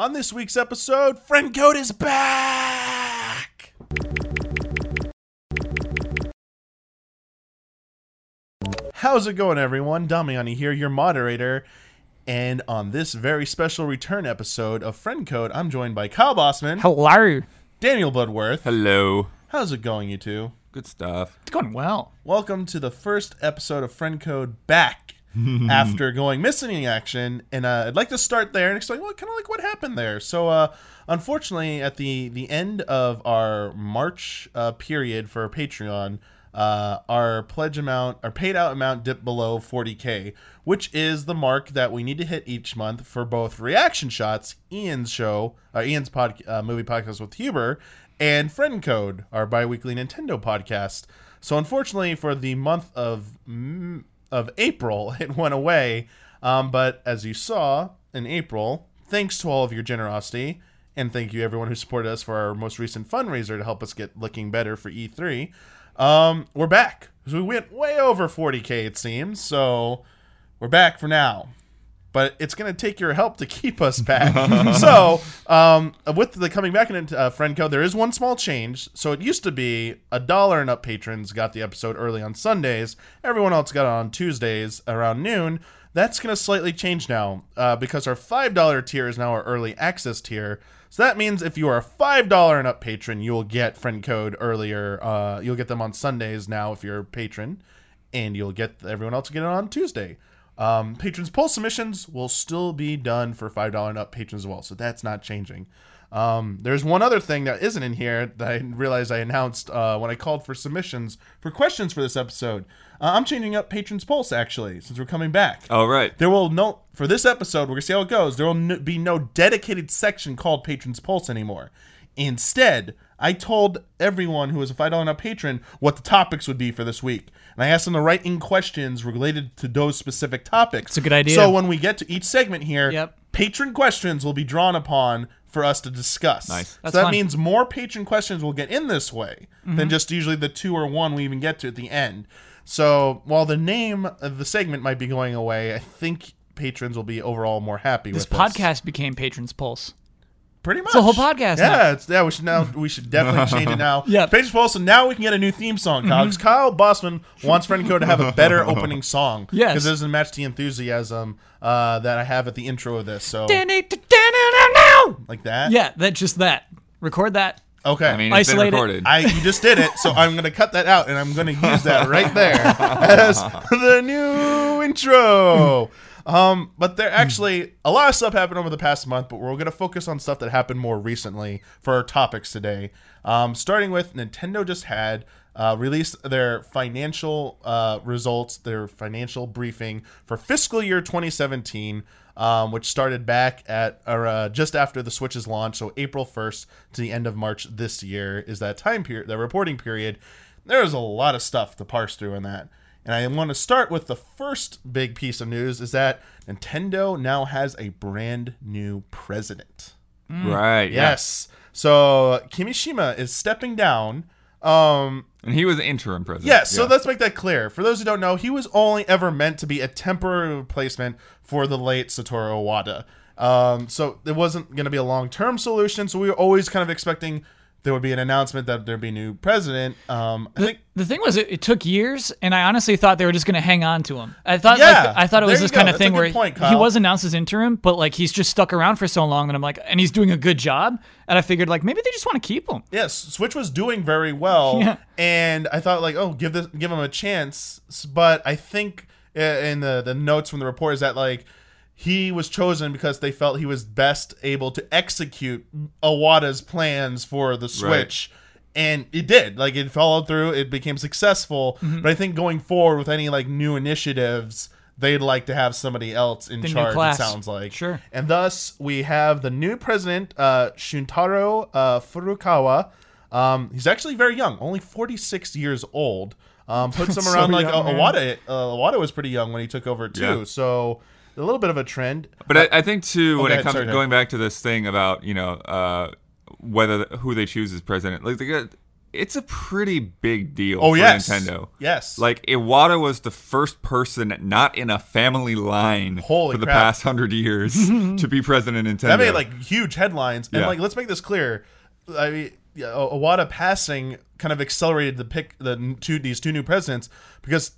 On this week's episode, Friend Code is back! How's it going, everyone? Damiani here, your moderator. And on this very special return episode of Friend Code, I'm joined by Kyle Bosman, Hello. Daniel Bloodworth. Hello. How's it going, you two? Good stuff. It's going well. Welcome to the first episode of Friend Code back after going missing in action. And uh, I'd like to start there and explain what kind of like what happened there. So, uh, unfortunately, at the the end of our March uh, period for Patreon, uh, our pledge amount, our paid out amount dipped below 40k, which is the mark that we need to hit each month for both reaction shots, Ian's show, uh, Ian's pod, uh, movie podcast with Huber, and Friend Code, our biweekly Nintendo podcast. So unfortunately, for the month of of April, it went away. Um, but as you saw in April, thanks to all of your generosity, and thank you everyone who supported us for our most recent fundraiser to help us get looking better for E3. Um, we're back. So we went way over 40k, it seems. So we're back for now but it's going to take your help to keep us back. so, um, with the coming back in uh, friend code, there is one small change. So it used to be a dollar and up patrons got the episode early on Sundays. Everyone else got it on Tuesdays around noon. That's going to slightly change now uh, because our five dollar tier is now our early access tier. So that means if you are a five dollar and up patron, you will get friend code earlier. Uh, you'll get them on Sundays now if you're a patron, and you'll get everyone else get it on Tuesday. Um, patrons poll submissions will still be done for five dollar and up patrons as well, so that's not changing. Um, there's one other thing that isn't in here that I realized I announced uh, when I called for submissions for questions for this episode. Uh, I'm changing up patrons pulse actually since we're coming back. All right. There will no for this episode. We're gonna see how it goes. There will n- be no dedicated section called Patrons Pulse anymore. Instead, I told everyone who was a five dollar patron what the topics would be for this week, and I asked them to write in questions related to those specific topics. It's a good idea. So when we get to each segment here, Yep. patron questions will be drawn upon for us to discuss. Nice. That's So that fun. means more patron questions will get in this way Mm-hmm. than just usually the two or one we even get to at the end. So while the name of the segment might be going away, I think patrons will be overall more happy with This with podcast became Patrons Pulse. Pretty much. it's a whole podcast Yeah, now. it's yeah. We should now. We should definitely change it now. Yeah, Mm-hmm. Patrons Pulse, and now we can get a new theme song. Kyle, 'cause Kyle Bosman wants Friend Code to have a better opening song. Yes. because it doesn't match the enthusiasm uh, that I have at the intro of this. So like that. Yeah, that just that. Record that. Okay. I mean, it's been Isolate it. I you just did it, so I'm gonna cut that out, and I'm gonna use that right there as the new intro. Um, but there actually a lot of stuff happened over the past month, but we're gonna focus on stuff that happened more recently for our topics today. Um, starting with Nintendo just had uh, released their financial uh, results, their financial briefing for fiscal year 2017 um, which started back at or, uh, just after the Switch's launch, so April 1st to the end of March this year is that time period, that reporting period. There's a lot of stuff to parse through in that. And I want to start with the first big piece of news is that Nintendo now has a brand new president. right. yeah. Yes. So Kimishima is stepping down. Um, And he was the interim president. Yes, so Yeah. let's make that clear. For those who don't know, he was only ever meant to be a temporary replacement for the late Satoru Iwata. Um, so it wasn't going to be a long term solution. So we were always kind of expecting there would be an announcement that there'd be new president. Um, I The, think the thing was, it, it took years, and I honestly thought they were just going to hang on to him. I thought, Yeah, like, I thought it was this kind of That's thing where point, he was announced as interim, but like he's just stuck around for so long that I'm like, and he's doing a good job, and I figured like maybe they just want to keep him. yes, Switch was doing very well, Yeah. and I thought like, oh, give this, give him a chance. But I think uh, in the the notes from the report is that like he was chosen because they felt he was best able to execute Iwata's plans for the Switch. And it did. Like it followed through. It became successful. Mm-hmm. But I think going forward with any like new initiatives, they'd like to have somebody else in The charge. It sounds like Sure. and thus, we have the new president, uh, Shuntaro uh, Furukawa. Um, he's actually very young, only 46 years old. Um, puts him So around like young, uh, man. Iwata. Uh, was pretty young when he took over too. Yeah. So a little bit of a trend. But I, I think too, when go it comes sorry, going back to this thing about you know uh, whether who they choose as president, like it's a pretty big deal Oh for yes, Nintendo. Yes, Like Iwata was the first person not in a family line Holy for the crap. past hundred years to be president of Nintendo. that made like huge headlines. And Yeah. like, let's make this clear. I mean, yeah, Iwata passing kind of accelerated the pick the two these two new presidents because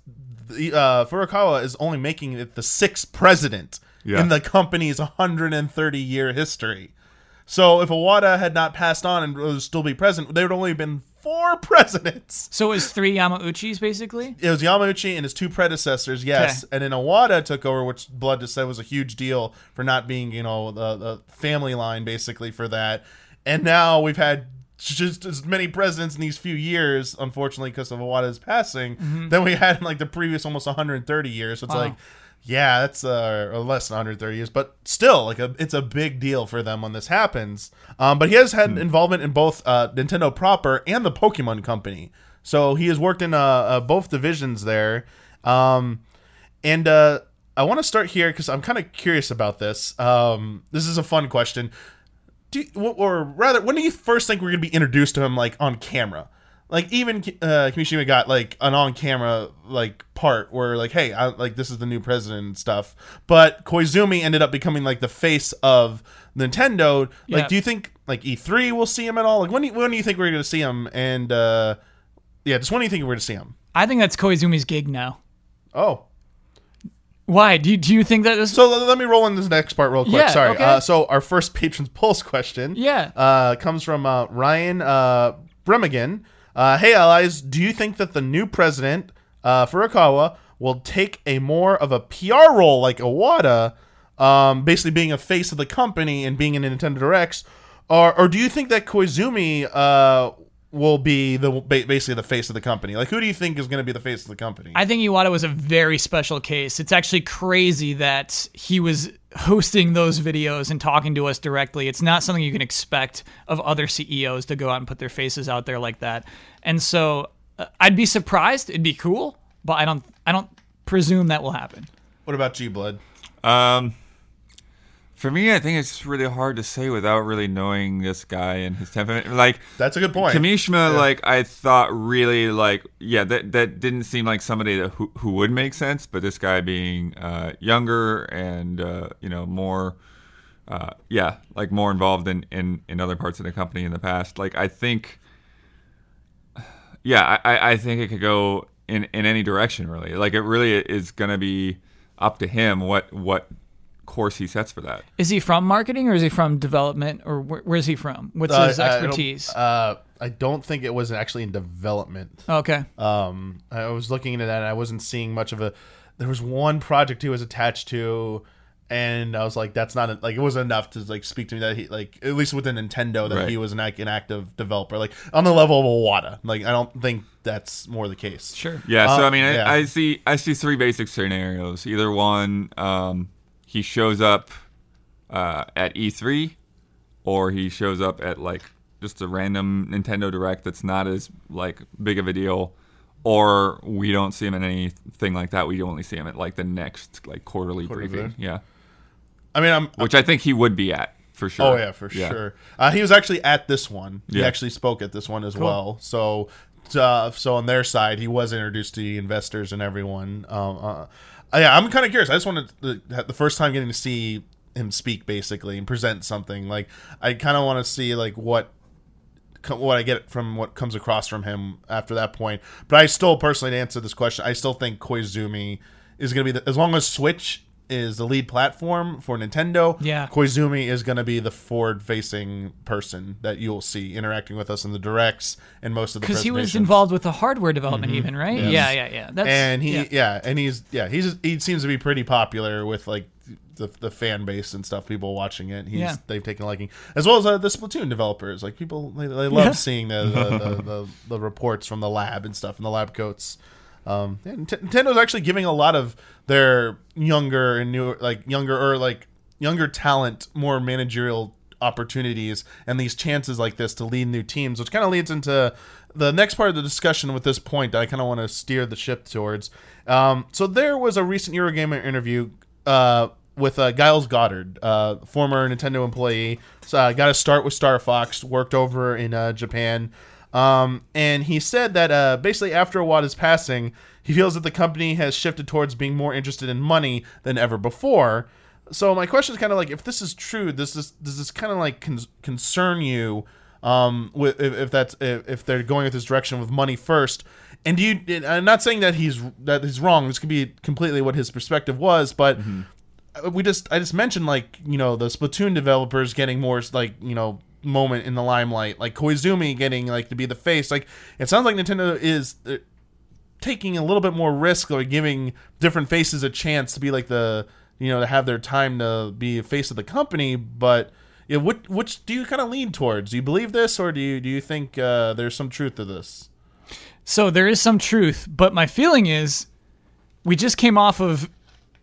uh, Furukawa is only making it the sixth president Yeah. in the company's 130 year history. So if Iwata had not passed on and would still be president, there would only have been four presidents. So it was three Yamauchis basically. It was Yamauchi and his two predecessors, yes, Okay. and then Iwata took over, which Blood just said was a huge deal for not being, you know, the, the family line basically for that. And now we've had just as many presidents in these few years, unfortunately, because of Iwata's passing, than we had in like the previous almost 130 years. So it's Wow. like, yeah, that's uh, or less than 130 years, but still, like a, it's a big deal for them when this happens. Um, but he has had involvement in both uh, Nintendo proper and the Pokemon Company, so he has worked in uh, uh, both divisions there. Um, and uh, I want to start here because I'm kind of curious about this. Um, this is a fun question. Do you, or rather, when do you first think we're gonna be introduced to him like on camera? Like even uh, Kimishima got like an on-camera like part where like, hey, I, like this is the new president and stuff. But Koizumi ended up becoming like the face of Nintendo. Like, Yeah. do you think like E3 will see him at all? Like, when do you, when do you think we're gonna see him? And uh, yeah, just when do you think we're gonna see him? I think that's Koizumi's gig now. Oh, Why? Do you, do you think that this? So let me roll in this next part real quick. Yeah, Sorry. okay. Uh, so our first patron's pulse question, Yeah. uh, comes from uh, Ryan uh, Bremigan. Uh, hey allies, do you think that the new president uh, Furukawa will take a more of a PR role like Iwata, um, basically being a face of the company and being in Nintendo Directs, or or do you think that Koizumi uh, will be the basically the face of the company? Like, who do you think is going to be the face of the company? I think Iwata was a very special case. It's actually crazy that he was hosting those videos and talking to us directly. It's not something you can expect of other CEOs to go out and put their faces out there like that. And so uh, I'd be surprised. It'd be cool, but I don't. I don't presume that will happen. what about G Blood? Um, for me, I think it's really hard to say without really knowing this guy and his temperament. Like That's a good point. Kimishima, like I thought, really like yeah, that that didn't seem like somebody that who, who would make sense. But this guy being uh, younger and uh, you know more, uh, yeah, like more involved in, in in other parts of the company in the past. Like I think, yeah, I- I I think it could go in in any direction really. Like it really is gonna be up to him what what course he sets for that. Is he from marketing or is he from development or where, where's he from? What's Uh, his I don't- expertise? Uh, I don't think it was actually in development. okay. Um, I was looking into that. and I wasn't seeing much of a. There was one project he was attached to, and I was like, "That's not a, like it wasn't enough to like speak to me that he like at least with the Nintendo that Right. he was an, ac- an active developer like on the level of Iwata. Like I don't think that's more the case. Sure. Yeah, so Uh, I mean, yeah. I, I see I see three basic scenarios. Either one, um, he shows up uh, at E3, or he shows up at like just a random Nintendo Direct that's not as like big of a deal, or we don't see him in anything like that. We only see him at like the next like quarterly, briefing. Yeah, I mean, I'm. which I think he would be at for sure. Oh yeah, for sure. Uh, he was actually at this one. He Yeah. actually spoke at this one as well. So, uh, so on their side, he was introduced to the investors and everyone. Um, uh, Uh, yeah, I'm kind of curious. I just wanted the first time getting to see him speak basically and present something. Like I kind of want to see like what what I get from what comes across from him after that point. But I still personally to answer this question, I still think Koizumi is going to be the, as long as Switch is the lead platform for Nintendo. Yeah. Koizumi is going to be the forward-facing person that you'll see interacting with us in the directs and most of the Because he was involved with the hardware development, even right? Yes. Yeah, yeah, yeah. That's and he yeah. yeah. and he's yeah he's he seems to be pretty popular with like the, the fan base and stuff people watching it he's Yeah. they've taken a liking as well as uh, the splatoon developers like people they, they love Yeah. seeing the the, the, the the reports from the lab and stuff and the lab coats um nintendo's actually giving a lot of their younger and newer like younger or like younger talent more managerial opportunities and these chances like this to lead new teams, which kind of leads into the next part of the discussion with this point I kind of want to steer the ship towards. Um, so there was a recent Eurogamer interview uh, with uh, Giles Goddard, uh, former Nintendo employee. So, uh, got to start with Star Fox, worked over in uh, Japan. Um, and he said that uh, basically after Iwata's passing, he feels that the company has shifted towards being more interested in money than ever before. So my question is kind of like, if this is true, does this does this kind of like con- concern you? Um, with if, if that's if, if they're going with this direction with money first, and do you? I'm not saying that he's that he's wrong. This could be completely what his perspective was, but we just I just mentioned like you know the Splatoon developers getting more like you know moment in the limelight, like Koizumi getting like to be the face. Like it sounds like Nintendo is uh, taking a little bit more risk, or giving different faces a chance to be like the you know to have their time to be a face of the company. But yeah, which which do you kind of lean towards? Do you believe this, or do you do you think uh, there's some truth to this? So there is some truth, but my feeling is we just came off of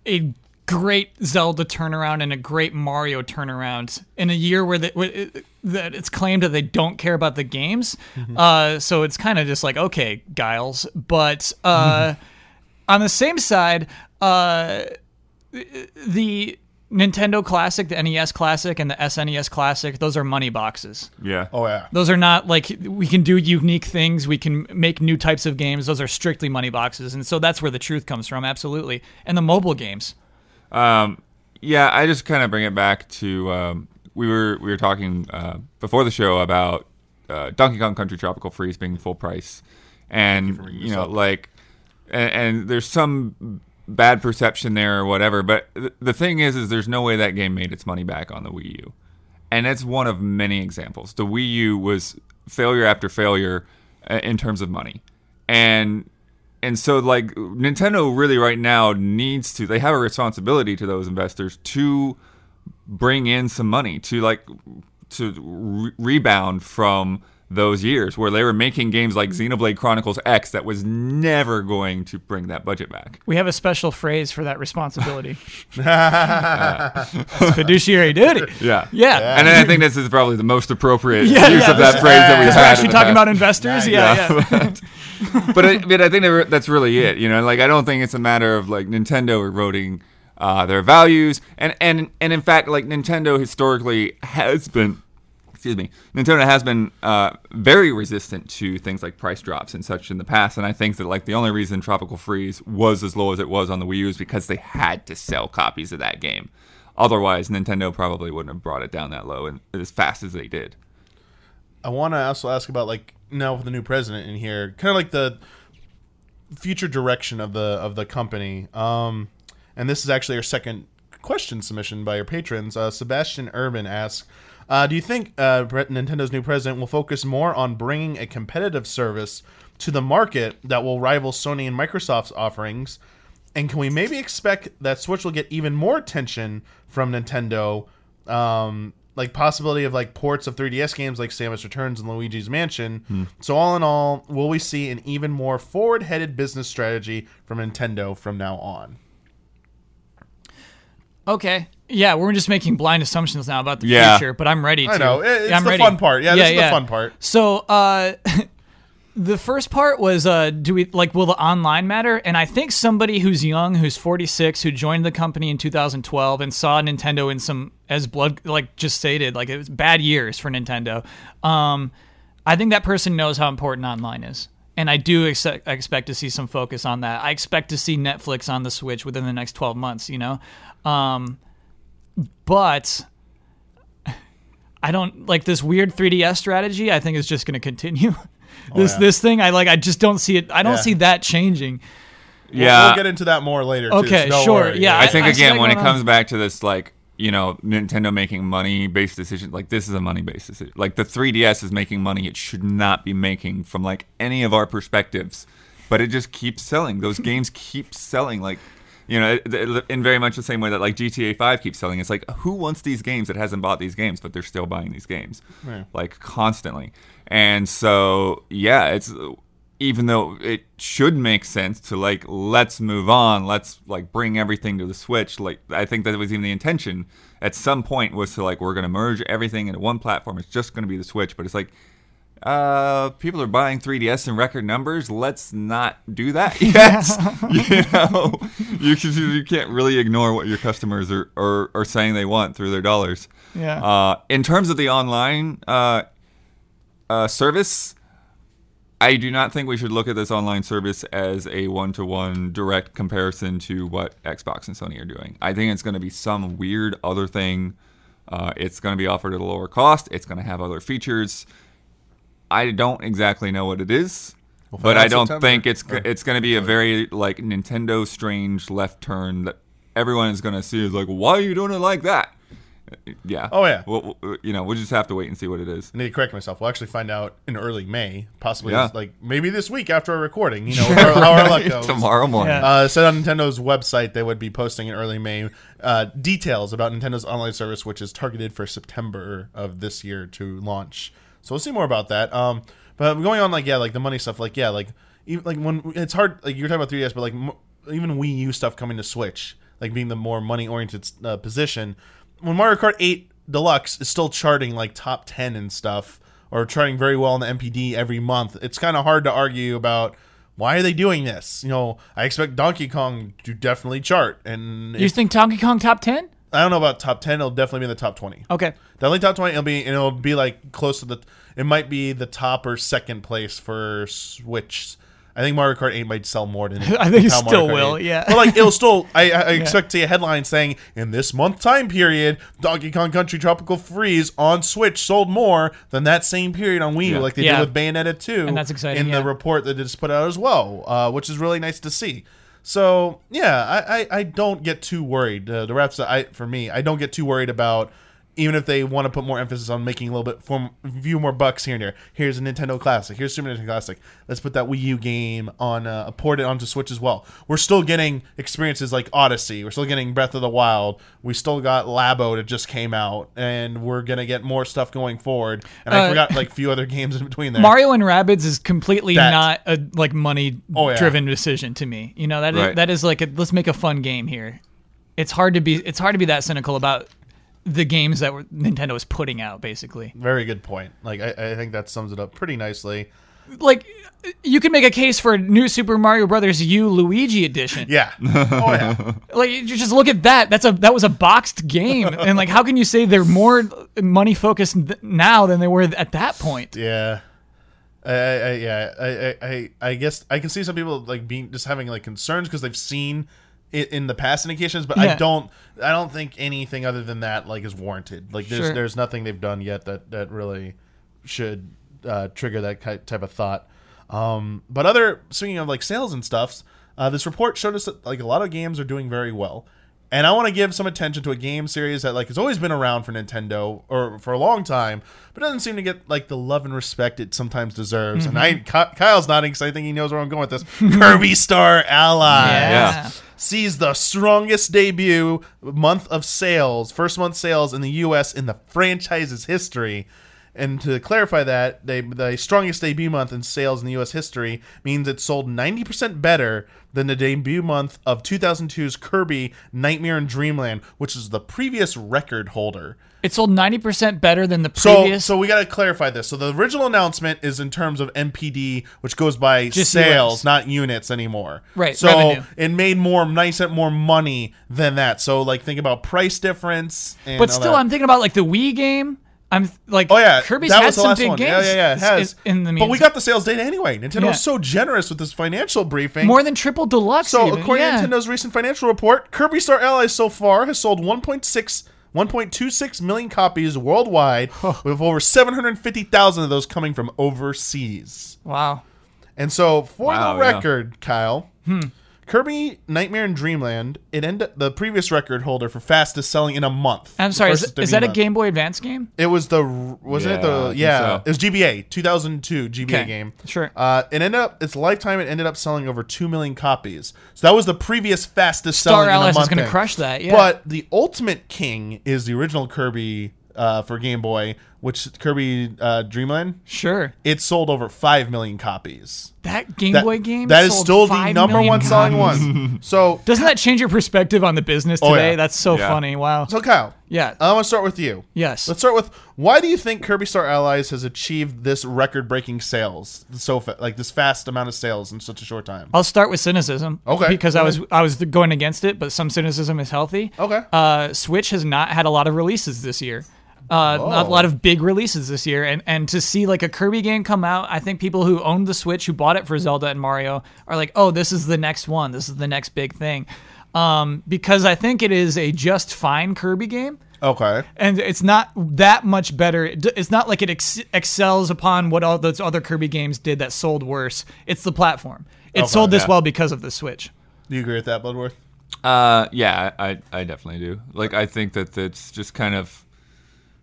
a great Zelda turnaround and a great Mario turnaround in a year where the, it- that it's claimed that they don't care about the games. Uh, so it's kind of just like, okay, Giles. But uh, on the same side, uh, the Nintendo Classic, the NES Classic, and the SNES Classic, those are money boxes. Yeah. Oh yeah, Those are not like we can do unique things. We can make new types of games. Those are strictly money boxes, and so that's where the truth comes from. Absolutely, and the mobile games. Um, yeah, I just kind of bring it back to um, we were we were talking uh, before the show about uh, Donkey Kong Country Tropical Freeze being full price, and bringing you, know up. like, and, and there's some bad perception there or whatever. But th- the thing is, is there's no way that game made its money back on the Wii U, and it's one of many examples. The Wii U was failure after failure uh, in terms of money, and and so like Nintendo really right now needs to they have a responsibility to those investors to bring in some money to like to re- rebound from those years where they were making games like Xenoblade Chronicles X that was never going to bring that budget back. We have a special phrase for that responsibility. It's fiduciary duty. Yeah. Yeah. And then I think this is probably the most appropriate Yeah, use yeah, of that phrase that we've Because we're actually talking past. about investors. Yeah, yeah. but I, but I think that's really it. You know, like I don't think it's a matter of like Nintendo eroding uh, their values, and and and in fact, like Nintendo historically has been, excuse me, Nintendo has been uh, very resistant to things like price drops and such in the past. And I think that like the only reason Tropical Freeze was as low as it was on the Wii U is because they had to sell copies of that game. Otherwise, Nintendo probably wouldn't have brought it down that low and as fast as they did. I want to also ask about like now with the new president in here, kind of like the future direction of the of the company. Um, and this is actually our second question submission by your patrons. Uh, Sebastian Urban asks, uh, "Do you think uh, Nintendo's new president will focus more on bringing a competitive service to the market that will rival Sony and Microsoft's offerings?" And can we maybe expect that Switch will get even more attention from Nintendo? Um, like possibility of like ports of 3DS games like Samus Returns and Luigi's Mansion. So all in all, will we see an even more forward-headed business strategy from Nintendo from now on? Okay. Yeah, we're just making blind assumptions now about the Yeah. future, but I'm ready to. I know. It's I'm the ready. fun part. Yeah, this is the fun part. So, uh, the first part was, uh, do we like will the online matter? And I think somebody who's young, who's 46, who joined the company in 2012 and saw Nintendo in some as blood, like just stated, like it was bad years for Nintendo. Um, I think that person knows how important online is. And I do ex- expect to see some focus on that. I expect to see Netflix on the Switch within the next 12 months, you know? Um, but I don't like this weird 3DS strategy. I think is just going to continue. this yeah. this thing, I like. I just don't see it. I don't Yeah. see that changing. We'll- Yeah. we'll, get into that more later. too, Okay, so sure, worry. yeah, I think I again that when it going on. comes back to this like you know Nintendo making money based decisions like this is a money based decision like the 3DS is making money it should not be making from like any of our perspectives but it just keeps selling those games keep selling like you know in very much the same way that like GTA 5 keeps selling it's like who wants these games that hasn't bought these games but they're still buying these games? Right. like constantly. And so yeah it's even though it should make sense to like let's move on let's like bring everything to the switch like i think that was even the intention at some point was to like we're going to merge everything into one platform. It's just going to be the switch but it's like uh people are buying 3ds in record numbers let's not do that yet you know you, you can't really ignore what your customers are, are, are saying they want through their dollars Yeah. uh, in terms of the online uh, uh, service, I do not think we should look at this online service as a one-to-one direct comparison to what Xbox and Sony are doing. I think it's going to be some weird other thing. Uh, it's going to be offered at a lower cost. It's going to have other features. I don't exactly know what it is, but I don't September. think it's Or- it's going to be a very like Nintendo strange left turn that everyone is going to see is like, why are you doing it like that? Yeah. Oh, yeah. Well, well, you know, we'll just have to wait and see what it is. I need to correct myself. We'll actually find out in early May, possibly Yeah. like maybe this week after our recording. You know, how, how our luck goes. Tomorrow morning. Yeah. Uh, said on Nintendo's website they would be posting in early May uh, details about Nintendo's online service, which is targeted for September of this year to launch. So we'll see more about that. Um, but going on like yeah, like the money stuff, like yeah, like even like when it's hard, like you're talking about 3ds, but like m- even Wii U stuff coming to Switch, like being the more money oriented uh, position. When Mario Kart 8 Deluxe is still charting like top 10 and stuff, or charting very well in the NPD every month, it's kind of hard to argue about why are they doing this? You know, I expect Donkey Kong to definitely chart, and You think Donkey Kong top ten? I don't know about top 10. It'll definitely be in the top 20. Okay. Definitely top 20. It'll be, and it'll be like close to the. It might be the top or second place for Switch. I think Mario Kart 8 might sell more than I think it how Mario still will, 8. yeah. But like it'll still. I, I expect to see a headline saying in this month time period, Donkey Kong Country Tropical Freeze on Switch sold more than that same period on Wii, U, Yeah. like they Yeah. did with Bayonetta 2. And that's exciting, in yeah. the report that they just put out as well, uh, which is really nice to see. So yeah, I, I, I don't get too worried. Uh, the reps, I for me, I don't get too worried about even if they want to put more emphasis on making a little bit for a few more bucks here and there. Here's a Nintendo Classic. Here's Super Nintendo Classic. Let's put that Wii U game on uh, port it onto Switch as well. We're still getting experiences like Odyssey. We're still getting Breath of the Wild. We still got Labo that just came out, and we're gonna get more stuff going forward. And I Uh, forgot like a few other games in between there. Mario and Rabbids is completely That- not a like money Oh, yeah. driven decision to me. You know that is, Right. that is like a, let's make a fun game here. It's hard to be it's hard to be that cynical about the games that were, Nintendo was putting out basically. Very good point. Like I, I think that sums it up pretty nicely. Like you can make a case for a new Super Mario Brothers U Luigi edition. Yeah. Oh yeah. Like you just look at that. That's a that was a boxed game, and like how can you say they're more money focused now than they were at that point? Yeah. I, I, I yeah, I, I, I, I guess I can see some people like being just having like concerns because they've seen it in the past indications, but I don't, I don't think anything other than that like is warranted. Like there's, Sure. there's nothing they've done yet that that really should uh, trigger that type of thought. Um, but other speaking of like sales and stuffs, uh, this report showed us that like a lot of games are doing very well. And I want to give some attention to a game series that like has always been around for Nintendo or for a long time, but doesn't seem to get like the love and respect it sometimes deserves. And I mm-hmm. Ky- Kyle's nodding because I think he knows where I'm going with this. Kirby Star Ally Yeah. sees the strongest debut month of sales, first month sales in the U.S. in the franchise's history. And to clarify that, they, the strongest debut month in sales in the U.S. history means it sold 90% better than the debut month of 2002's Kirby Nightmare in Dreamland, which is the previous record holder. It sold ninety percent better than the previous. so we got to clarify this. So the original announcement is in terms of NPD, which goes by Just sales, not units anymore. Right, So revenue. it made more nice and more money than that. So like think about price difference. And but still. I'm thinking about like the Wii game. I'm like, Oh yeah, Kirby's that had was the some last big one. games. Yeah, yeah, yeah, it has. In the but we got the sales data anyway. Nintendo Yeah. was so generous with this financial briefing. more than triple deluxe. So, even. according yeah. to Nintendo's recent financial report, Kirby Star Allies so far has sold 1.6 1.26 million copies worldwide, with over 750,000 of those coming from overseas. wow. And so, for Wow, the yeah. record, Kyle, hmm. Kirby Nightmare in Dreamland, it ended the previous record holder for fastest selling in a month. I'm sorry. Is, is that a month. Game Boy Advance game? It was the wasn't it Yeah, the yeah so. it was GBA 2002 GBA Okay, game. sure. Uh, it ended up its lifetime. It ended up selling over two million copies. So that was the previous fastest Star selling. in a Allies is going to crush that. Yeah. But the ultimate king is the original Kirby uh, for Game Boy, which Kirby uh, Dreamland. sure, It sold over five million copies. that Game That, Boy game that is sold still the 5 number million one selling one. So Doesn't that change your perspective on the business Oh, today? yeah. That's so Yeah. funny. Wow. so Kyle, yeah. I want to start with you. yes. Let's start with why do you think Kirby Star Allies has achieved this record-breaking sales so fa- like this fast amount of sales in such a short time? I'll start with cynicism. Okay, Because go I was I was going against it, but some cynicism is healthy. Okay. Uh, Switch has not had a lot of releases this year. Uh, Oh. A lot of big releases this year, and and to see like a Kirby game come out, I think people who owned the Switch, who bought it for Zelda and Mario, are like, oh, this is the next one. This is the next big thing, um, because I think it is a just fine Kirby game Okay. and it's not that much better. It's not like it ex- excels upon what all those other Kirby games did that sold worse. It's the platform. It Okay, sold this yeah. well because of the Switch. Do you agree with that, Bloodworth? Uh, yeah, I, I definitely do. Like, I think that it's just kind of,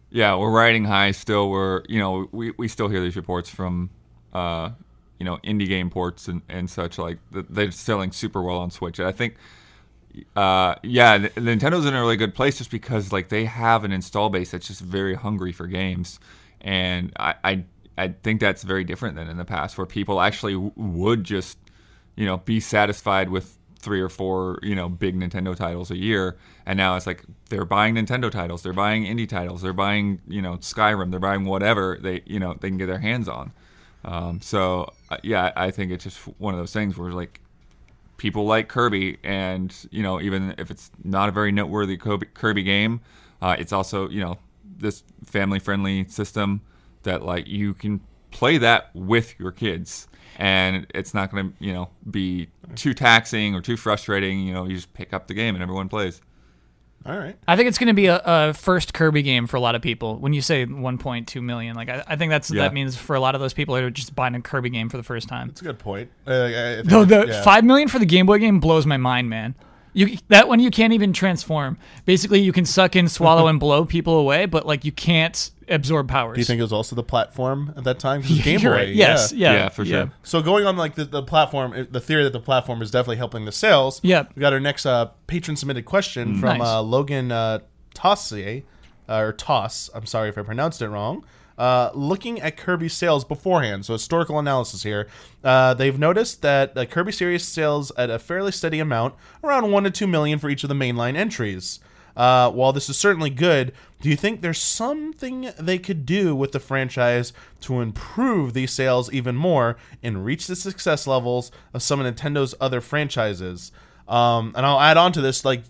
yeah, we're riding high still. We're, you know, we, we still hear these reports from, uh, you know, indie game ports and, and such like they're selling super well on Switch. And I think, uh, yeah, Nintendo's in a really good place just because like they have an install base that's just very hungry for games, and I I, I think that's very different than in the past where people actually w- would just you know be satisfied with three or four you know big Nintendo titles a year, and now it's like they're buying Nintendo titles, they're buying indie titles, they're buying you know Skyrim, they're buying whatever they you know they can get their hands on. Um, so uh, yeah, I think it's just one of those things where like people like Kirby, and you know, even if it's not a very noteworthy Kirby, game, uh, it's also you know this family-friendly system that like you can play that with your kids, and it's not going to you know be too taxing or too frustrating. You know, you just pick up the game and everyone plays. All right. I think it's going to be a, a first Kirby game for a lot of people. When you say 1.2 million, like I, I think that's Yeah. that means for a lot of those people who are just buying a Kirby game for the first time. That's a good point. Uh, I- I think- Though the yeah. five million for the Game Boy game blows my mind, man. You that one you can't even transform. Basically, you can suck in, swallow, and blow people away, but like you can't absorb powers. Do you think it was also the platform at that time? 'Cause it was Game Boy. right. Yes. yeah. Yeah. Yeah, for sure. So going on like the, the platform, uh, the theory that the platform is definitely helping the sales. Yep. We got our next uh, patron submitted question from Nice. uh, Logan uh, Tossier, uh, or Toss. I'm sorry if I pronounced it wrong. Uh, looking at Kirby sales beforehand, so historical analysis here, uh, they've noticed that the Kirby series sales at a fairly steady amount, around one to two million for each of the mainline entries. Uh, while this is certainly good, do you think there's something they could do with the franchise to improve these sales even more and reach the success levels of some of Nintendo's other franchises? Um, and I'll add on to this, like,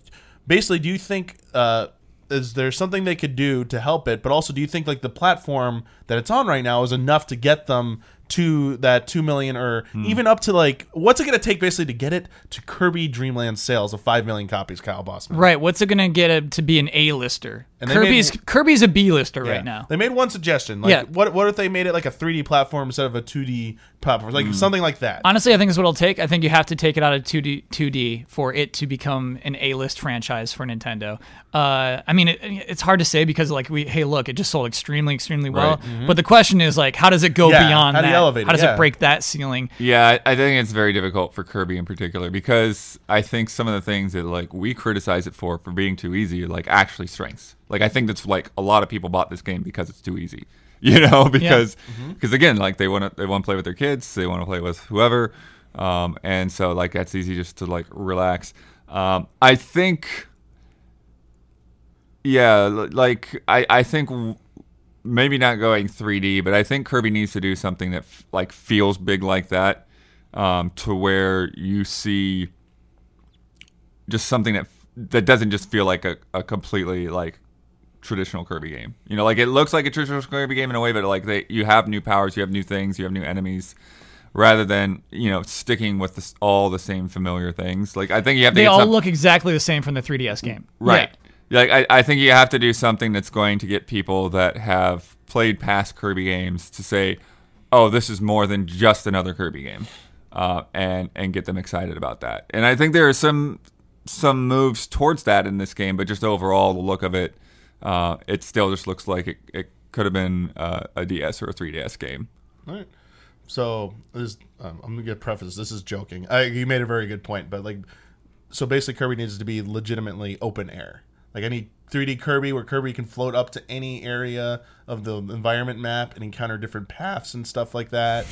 basically, do you think uh, is there something they could do to help it? But also, do you think like the platform that it's on right now is enough to get them to that two million or Hmm. even up to like what's it going to take basically to get it to Kirby Dreamland sales of five million copies? Kyle Bosman. Right. What's it going to get it to be an A-lister? And they Kirby's made- Kirby's a B-lister Yeah. right now. They made one suggestion. Like, Yeah. what what if they made it like a 3D platform instead of a 2D platform? Like something like that. Honestly, I think is what it'll take. I think you have to take it out of 2D 2D for it to become an A-list franchise for Nintendo. Uh, I mean, it, it's hard to say because like we, hey, look, it just sold extremely, extremely well. But the question is like, how does it go Mm-hmm. Yeah, beyond how do you that? elevate it? How does Yeah. it break that ceiling? Yeah, I, I think it's very difficult for Kirby in particular because I think some of the things that like we criticize it for for being too easy are like actually strengths. Like I think that's like a lot of people bought this game because it's too easy. You know, because because again, like they want to they want to play with their kids, they want to play with whoever, um, and so like that's easy just to like relax. Um, I think, yeah, like I I think. maybe not going 3D, but I think Kirby needs to do something that f- like feels big like that, um, to where you see just something that f- that doesn't just feel like a, a completely like traditional Kirby game. You know, like it looks like a traditional Kirby game in a way, but like they you have new powers, you have new things, you have new enemies. Rather than you know sticking with this, all the same familiar things, like I think you have to They all some- look exactly the same from the 3DS game. Right. Yeah. Like I, I think you have to do something that's going to get people that have played past Kirby games to say, "Oh, this is more than just another Kirby game," uh, and and get them excited about that. And I think there are some some moves towards that in this game, but just overall, the look of it, uh, it still just looks like it, it could have been uh, a DS or a 3DS game. All right. So this, um, I'm gonna get preface. This is joking. I, you made a very good point, but like, so basically, Kirby needs to be legitimately open air. Like any 3D Kirby, where Kirby can float up to any area of the environment map and encounter different paths and stuff like that.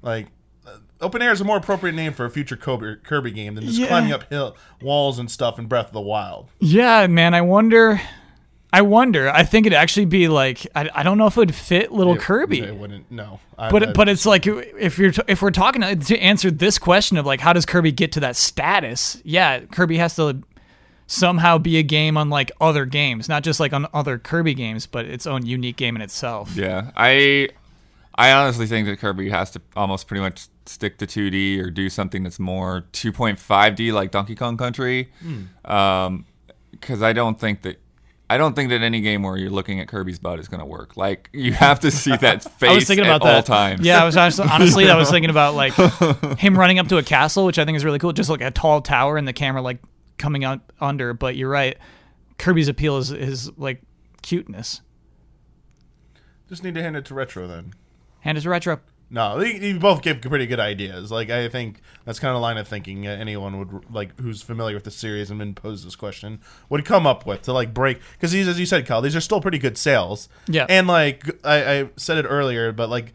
Like, uh, open air is a more appropriate name for a future Kirby, Kirby game than just Yeah. climbing up hill walls and stuff in Breath of the Wild. Yeah, man. I wonder. I wonder. I think it'd actually be like I, I don't know if it would fit little Kirby. It wouldn't. No. I, But I- but it's like if you're if we're talking to answer this question of like how does Kirby get to that status? Yeah, Kirby has to somehow be a game unlike other games, not just like on other Kirby games, but its own unique game in itself. Yeah, I I honestly think that Kirby has to almost pretty much stick to 2D or do something that's more 2.5D like Donkey Kong Country. Um 'cause because I don't think that I don't think that any game where you're looking at Kirby's butt is going to work. Like you have to see that face I was thinking at about that all times. Yeah, I was honestly, honestly I was thinking about like him running up to a castle, which I think is really cool. Just like a tall tower and the camera like coming out under. But you're right, Kirby's appeal is is like cuteness. Just need to hand it to retro then. Hand it to retro. No, you, you both give pretty good ideas. Like I think that's kind of line of thinking anyone would like who's familiar with the series and been posed this question would come up with to like break because these, as you said, Kyle, these are still pretty good sales. Yeah. and like I, I said it earlier, but like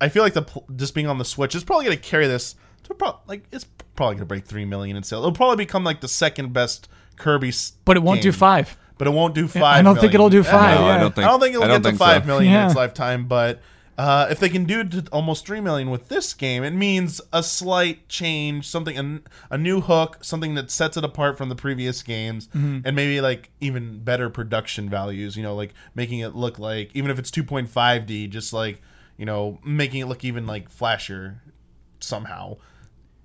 I feel like the just being on the Switch is probably going to carry this to pro- like it's probably going to break three million in sales. It'll probably become like the second best Kirby, But it won't do five. But it won't do five. I don't think it'll do five, No, yeah. I don't think. I don't think it'll I don't get to think so. five million in its lifetime, but uh, if they can do to almost three million with this game, it means a slight change, something a, a new hook, something that sets it apart from the previous games, Mm-hmm. and maybe like even better production values. You know, like making it look like even if it's two point five D, just like you know making it look even like flashier somehow.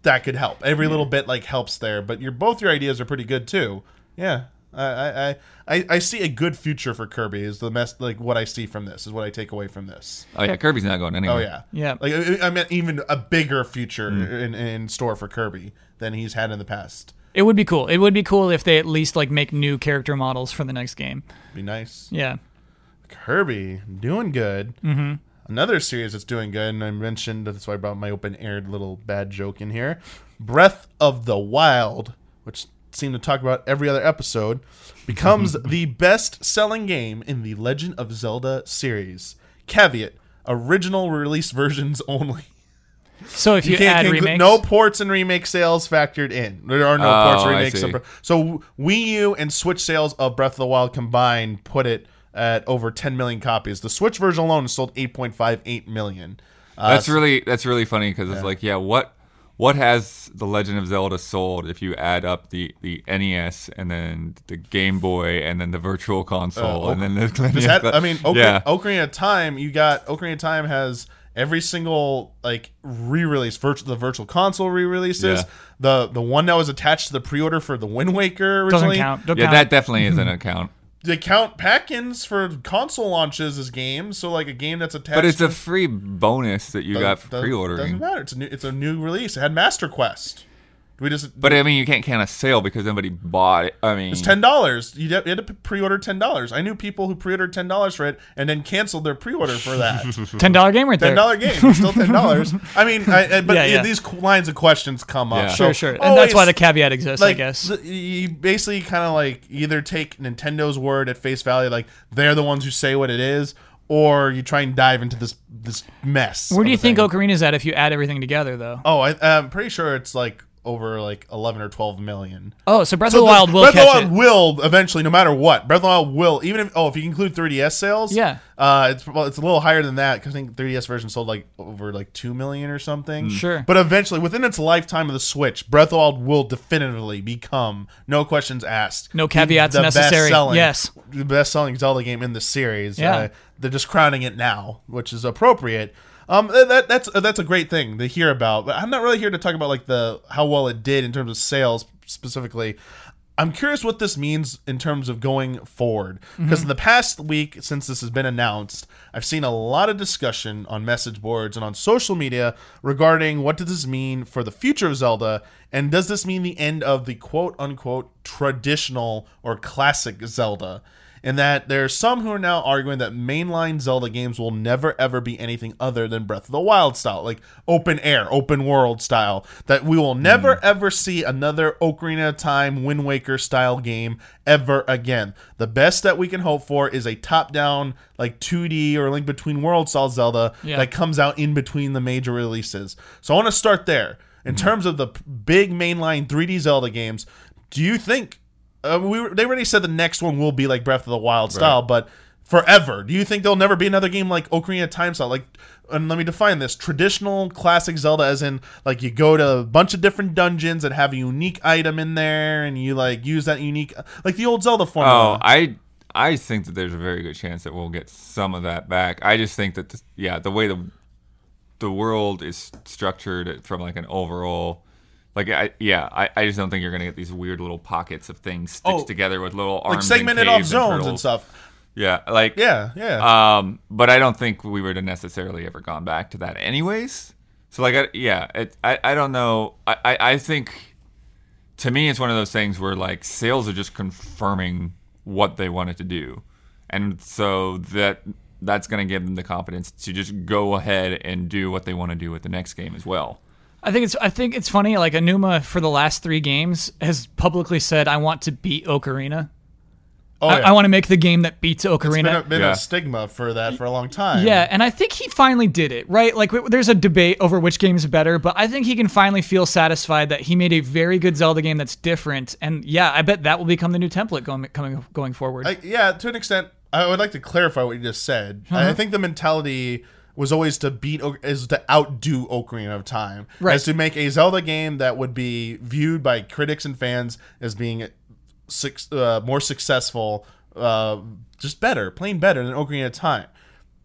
That could help. Every little bit like helps there, but your both your ideas are pretty good too. Yeah. I, I, I, I see a good future for Kirby is the mess like what I see from this is what I take away from this. Oh yeah, Kirby's not going anywhere. Oh yeah, Yeah. Like I, I meant even a bigger future in, in store for Kirby than he's had in the past. It would be cool. It would be cool if they at least like make new character models for the next game. Be nice. Yeah. Kirby doing good. Mm-hmm. Another series that's doing good, and I mentioned that's why I brought my open aired little bad joke in here. Breath of the Wild, which seem to talk about every other episode, becomes the best selling game in the Legend of Zelda series. Caveat: original release versions only. So if you, can't add include- remakes, no ports and remake sales factored in. There are no Oh, ports and I remakes. see. and- So Wii U and Switch sales of Breath of the Wild combined put it at over 10 million copies. The Switch version alone sold 8.58 million. Uh, That's really that's really funny because it's like, yeah, what what has the Legend of Zelda sold if you add up the, the NES and then the Game Boy and then the Virtual Console Uh, and then the Just had- I mean, Ocar- yeah, Ocarina of Time. You got Ocarina of Time has every single like re-release, virtual the virtual console re-releases. Yeah. The the one that was attached to the pre-order for the Wind Waker doesn't originally. count. Don't yeah, count. that definitely is an account. They count pack-ins for console launches as games. So like a game that's attached. To But it's a free bonus that you got for Doesn't- pre-ordering. Doesn't matter. It's a new. It's a new release. It had Master Quest. We just? But I mean, you can't count a sale because nobody bought it. I mean, it's ten dollars. You had to pre-order ten dollars. I knew people who pre-ordered ten dollars for it and then canceled their pre-order for that ten dollar game right there. Ten dollar game. It's still ten dollars. I mean, I, I, but Yeah, yeah. these lines of questions come up. Yeah. So Sure, sure. And that's why the caveat exists, I guess. you basically kind of like either take Nintendo's word at face value, like they're the ones who say what it is, or you try and dive into this this mess. Where do you think. Ocarina's at if you add everything together, though? Oh, I, I'm pretty sure it's like over like 11 or 12 million. Oh, so Breath So of the Wild will Breath of the Wild it. will eventually, no matter what. Breath of the Wild will, even if oh, if you include 3DS sales, Yeah. uh, it's well, it's a little higher than that because I think 3DS version sold like over like two million or something. Sure. but eventually, within its lifetime of the Switch, Breath of the Wild will definitively become, no questions asked, No caveats the necessary. best-selling- Yes. the best-selling Zelda game in the series. Yeah. Uh, they're just crowning it now, which is appropriate. Um, that that's that's a great thing to hear about. But I'm not really here to talk about like the how well it did in terms of sales specifically. I'm curious what this means in terms of going forward. Because in the past week, since this has been announced, I've seen a lot of discussion on message boards and on social media regarding what does this mean for the future of Zelda, and does this mean the end of the quote unquote traditional or classic Zelda? In that there are some who are now arguing that mainline Zelda games will never ever be anything other than Breath of the Wild style, like open air, open world style. That we will never hmm. ever see another Ocarina of Time, Wind Waker style game ever again. The best that we can hope for is a top down, like 2D or Link Between Worlds style Zelda Yeah. that comes out in between the major releases. So I want to start there. In hmm. terms of the big mainline 3D Zelda games, do you think uh, we were- they already said the next one will be like Breath of the Wild style, but forever? Do you think there'll never be another game like Ocarina of Time style? Like, and let me define this: traditional classic Zelda, as in like you go to a bunch of different dungeons that have a unique item in there, and you like use that unique, like the old Zelda formula. Oh. I I think that there's a very good chance that we'll get some of that back. I just think that this, yeah, the way the the world is structured from like an overall like I yeah, I, I just don't think you're gonna get these weird little pockets of things stitched Oh, together with little like segmented off zones and turtles. stuff. Yeah, like Yeah, yeah. um, but I don't think we would have necessarily ever gone back to that, anyways. So like, I, yeah, it, I I don't know. I, I I think to me it's one of those things where like sales are just confirming what they wanted to do, and so that that's gonna give them the confidence to just go ahead and do what they want to do with the next game as well. I think it's I think it's funny. Like Aonuma for the last three games has publicly said, "I want to beat Ocarina. oh, I, yeah. I want to make the game that beats It's been, Ocarina." a, been Yeah. a stigma for that for a long time. Yeah, and I think he finally did it, right? Like, there's a debate over which game's better, but I think he can finally feel satisfied that he made a very good Zelda game that's different. And yeah, I bet that will become the new template going coming going forward. I, yeah, to an extent, I would like to clarify what you just said. Uh-huh. I think the mentality was always to beat is to outdo Ocarina of Time, Right. As to make a Zelda game that would be viewed by critics and fans as being six, uh, more successful, uh, just better, plain better than Ocarina of Time.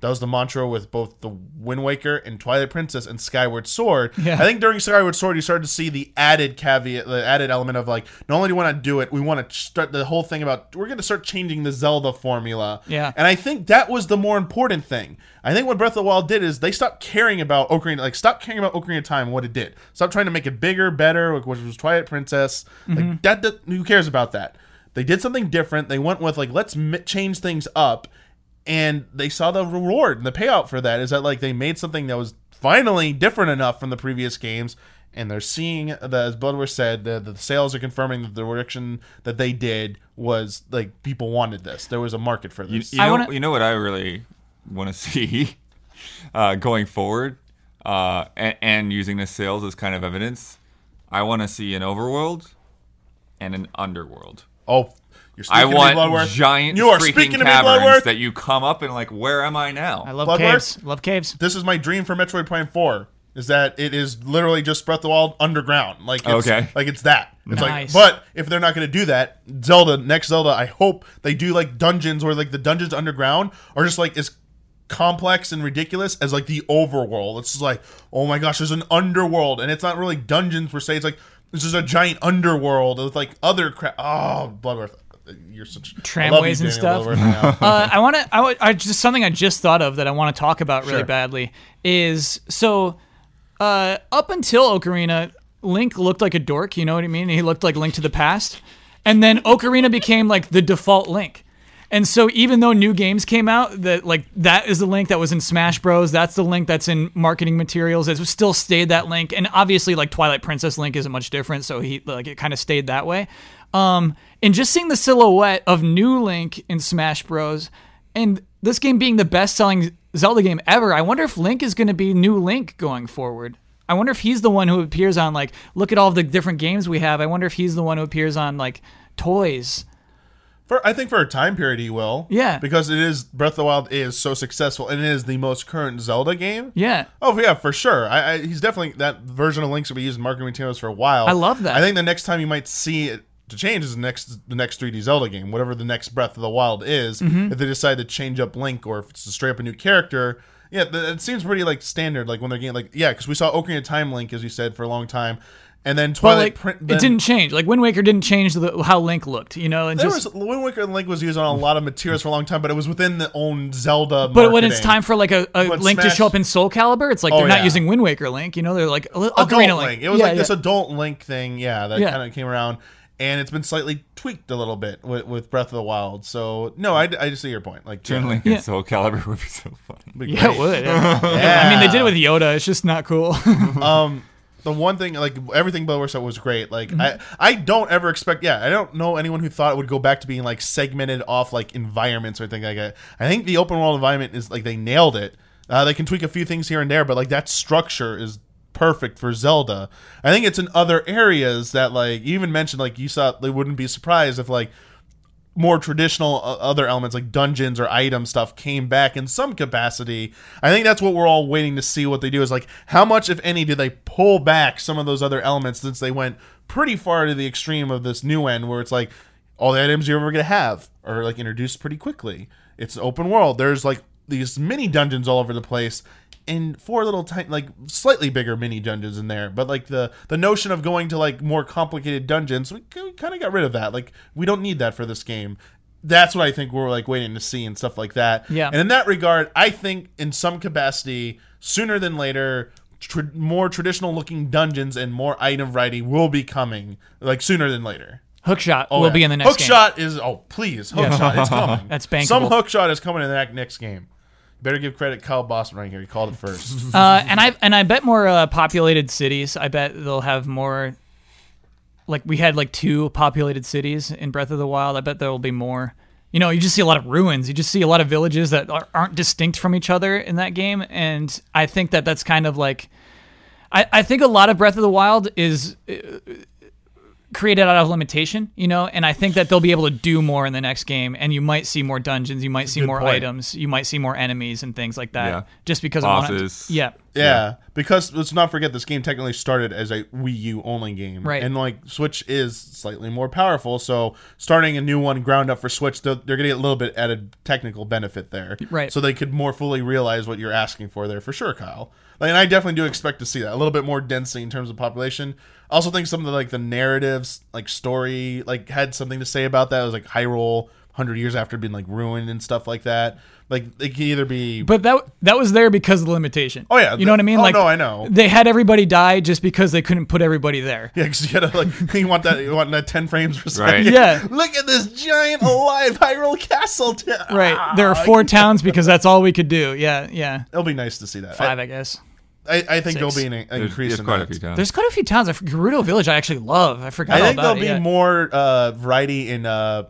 That was the mantra with both the Wind Waker and Twilight Princess and Skyward Sword. Yeah. I think during Skyward Sword, you started to see the added caveat, the added element of like, not only do we want to do it, we want to start the whole thing about we're going to start changing the Zelda formula. Yeah. And I think that was the more important thing. I think what Breath of the Wild did is they stopped caring about Ocarina, like stop caring about Ocarina of Time what it did. Stop trying to make it bigger, better, which was Twilight Princess. Like mm-hmm. that, that, who cares about that? They did something different. They went with like let's change things up and they saw the reward and the payout for that is that like they made something that was finally different enough from the previous games and they're seeing that as Bloodworth said the, the sales are confirming that the direction that they did was like people wanted this there was a market for this you I know, wanna- you know what I really want to see uh, going forward, uh, and, and using the sales as kind of evidence. I want to see an overworld and an underworld. oh you're I want to me Bloodworth giant you are freaking speaking to me caverns Bloodworth that you come up and like, where am I now? I love Bloodworth? caves. Love caves. this is my dream for Metroid Prime 4 is that it is literally just Breath of the Wild underground like it's, Okay. like it's that it's Nice. like but if they're not going to do that Zelda next Zelda I hope they do like dungeons where like the dungeons underground are just like as complex and ridiculous as like the overworld it's just like oh my gosh there's an underworld and it's not really dungeons per se it's like this is a giant underworld with like other crap oh Bloodworth you're such love you, Tramways and stuff. Uh, I want to. I, I just something I just thought of that I want to talk about really Sure. badly is so. Uh, up until Ocarina, Link looked like a dork. You know what I mean? He looked like Link to the Past, and then Ocarina became like the default Link. And so even though new games came out, that like that is the link that was in Smash Bros. That's the link that's in marketing materials. It still stayed that link, and obviously like Twilight Princess Link isn't much different, so he like it kind of stayed that way. Um, and just seeing the silhouette of new Link in Smash Bros. and this game being the best-selling Zelda game ever, I wonder if Link is going to be new Link going forward. I wonder if he's the one who appears on like look at all the different games we have. I wonder if he's the one who appears on like toys. For I think for a time period he will. Yeah. Because it is Breath of the Wild is so successful and it is the most current Zelda game. Yeah. Oh yeah, for sure. I, I he's definitely that version of Link's will be used in marketing materials for a while. I love that. I think the next time you might see it to change is the next the next 3D Zelda game, whatever the next Breath of the Wild is. Mm-hmm. If they decide to change up Link or if it's a straight up a new character, yeah, it seems pretty like standard. Like when they're getting like yeah, because we saw Ocarina of Time Link as you said for a long time, and then Twilight. like Prin- it didn't change. Like Wind Waker didn't change the, how Link looked, you know, and There just was Wind Waker and Link was used on a lot of materials for a long time, but it was within the own Zelda. But when it's time for like a, a Link to show up in Soul Calibur, it's like Oh, they're not yeah. using Wind Waker Link. You know, they're like Ocarina adult Link. Link. It was Yeah, like yeah. this adult Link thing, yeah, that kind of came around, and it's been slightly tweaked a little bit with, with Breath of the Wild. So no, I, I just see your point. Like Twin yeah, Link Yeah. Soul Calibur would be so funny. be Yeah, it would. yeah. I mean, they did it with Yoda. It's just not cool. um the one thing like everything Bloodworth said was great like Mm-hmm. i i don't ever expect yeah i don't know anyone who thought it would go back to being like segmented off like environments or anything like that i think the open world environment is like they nailed it uh, they can tweak a few things here and there but like that structure is perfect for zelda i think it's in other areas that like you even mentioned like you saw they wouldn't be surprised if like more traditional uh, other elements like dungeons or item stuff came back in some capacity. I think that's what we're all waiting to see what they do is like how much if any do they pull back some of those other elements since they went pretty far to the extreme of this new end where it's like all the items you're ever going to have are like introduced pretty quickly. It's open world. There's like these mini dungeons all over the place and four little tiny like slightly bigger mini dungeons in there but like the the notion of going to like more complicated dungeons we, we kind of got rid of that like we don't need that for this game that's what i think we're like waiting to see and stuff like that Yeah. and in that regard i think in some capacity sooner than later tr- more traditional looking dungeons and more item variety will be coming like sooner than later Hookshot Oh, will yeah. be in the next game. Hookshot is oh please hookshot it's coming That's bankable. some hookshot is coming in the next- next game better give credit Kyle Bosman right here he called it first Uh, and I and I bet more uh, populated cities. I bet they'll have more. Like we had like two populated cities in Breath of the Wild. I bet there will be more. You know, you just see a lot of ruins. You just see a lot of villages that are, aren't distinct from each other in that game, and I think that that's kind of like. I, I think a lot of Breath of the Wild is uh, created out of limitation, you know, and I think that they'll be able to do more in the next game, and you might see more dungeons, you might see good more point. items, you might see more enemies and things like that, Yeah. just because of one- Bosses. yeah, Yeah, because let's not forget this game technically started as a Wii U only game, Right. And like Switch is slightly more powerful, so starting a new one ground up for Switch, they're, they're gonna get a little bit added technical benefit there, Right. So they could more fully realize what you're asking for there for sure, Kyle. Like, and I definitely do expect to see that a little bit more density in terms of population. I also think some of the like the narratives, like story, like had something to say about that. It was like Hyrule, hundred years after being like ruined and stuff like that. Like it could either be But that that was there because of the limitation. Oh, yeah, you know what I mean? oh, like no, I know. They had everybody die just because they couldn't put everybody there. Yeah, because you gotta like you want that you want that ten frames per Right. second. Yeah. Look at this giant alive Hyrule Castle. T- Right. There are ah, four towns because that's all we could do. Yeah, yeah. It'll be nice to see that. Five, I guess. I, I think there'll be an, an There's, increase there's in quite that. a few towns. There's quite a few towns. I forget- Gerudo Village I actually love. I forgot I all think about there'll it. be yeah. more uh, variety in uh,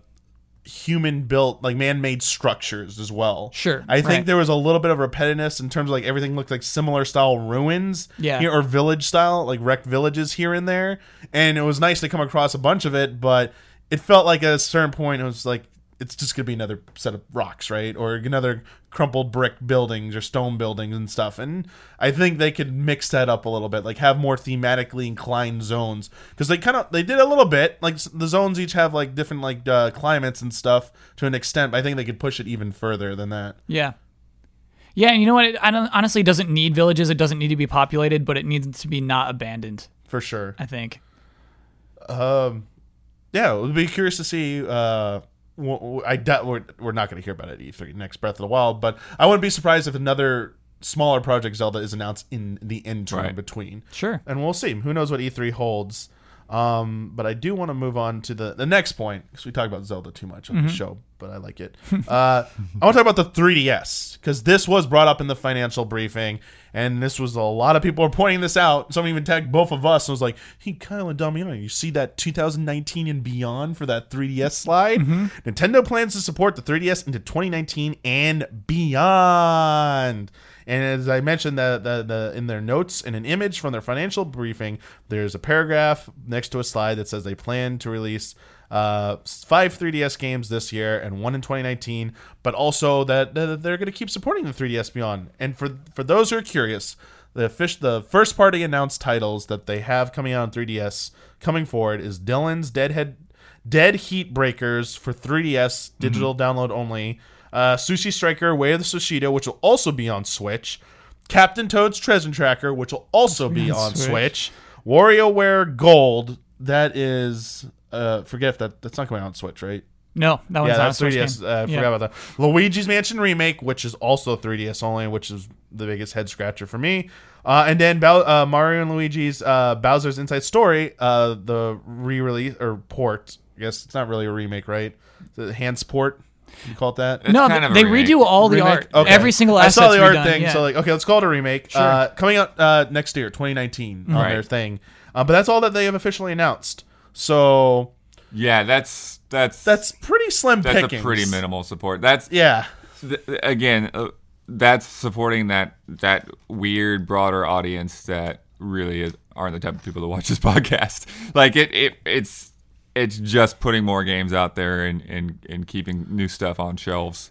human built, like man made structures as well. Sure, I think right. there was a little bit of repetitiveness in terms of like everything looked like similar style ruins. Yeah. here- or village style, like wrecked villages here and there. And it was nice to come across a bunch of it, but it felt like at a certain point it was like it's just gonna be another set of rocks, right? Or another crumpled brick buildings or stone buildings and stuff. And I think they could mix that up a little bit, like have more thematically inclined zones because they kind of they did a little bit. Like the zones each have like different like uh, climates and stuff to an extent. But I think they could push it even further than that. Yeah. Yeah, and you know what? It I don't, honestly doesn't need villages. It doesn't need to be populated, but it needs to be not abandoned. For sure. I think. Um, yeah, we'll be curious to see. Uh, I doubt we're, we're not going to hear about it at E3 next Breath of the Wild, but I wouldn't be surprised if another smaller project Zelda is announced in the interim Right. between. Sure. And we'll see. Who knows what E3 holds? Um, but I do want to move on to the, the next point because we talk about Zelda too much on the show, but I like it. uh, I want to talk about the 3DS because this was brought up in the financial briefing, and this was a lot of people are pointing this out. Someone even tagged both of us and was like, "Hey, Kyle and Damiano, you see that 2019 and beyond for that 3DS slide? Nintendo plans to support the 3DS into 2019 and beyond." And as I mentioned, the, the, the in their notes in an image from their financial briefing, there's a paragraph next to a slide that says they plan to release uh, five 3DS games this year and one in 2019, but also that, that they're going to keep supporting the 3DS Beyond. And for for those who are curious, the fish the first party announced titles that they have coming out on 3DS coming forward is Dillon's Deadhead Dead Heat Breakers for 3DS digital download only. Uh, Sushi Striker Way of the Sushido, which will also be on Switch. Captain Toad's Treasure Tracker, which will also be on on Switch. Switch. WarioWare Gold, that is uh forget if that that's not coming out on Switch, right? No, that one's yeah, that's Switch 3DS. game. Uh, I Yeah. forgot about that. Luigi's Mansion Remake, which is also 3DS only, which is the biggest head scratcher for me. Uh, and then uh, Mario and Luigi's uh, Bowser's Inside Story, uh, the re-release or port. I guess it's not really a remake, right? The hands port. You call it that? It's No, kind of they remake. redo all the Remake? art. Okay. Every single I saw the art redone, thing, yeah. so like, okay, let's call it a remake. Sure. Uh, coming out uh, next year, 2019, on Right. their thing. Uh, but that's all that they have officially announced. So Yeah, that's that's that's pretty slim that's pickings. a pretty minimal support. That's Yeah, th- again, uh, that's supporting that that weird broader audience that really is, aren't the type of people to watch this podcast. Like it, it it's it's just putting more games out there and and, and keeping new stuff on shelves.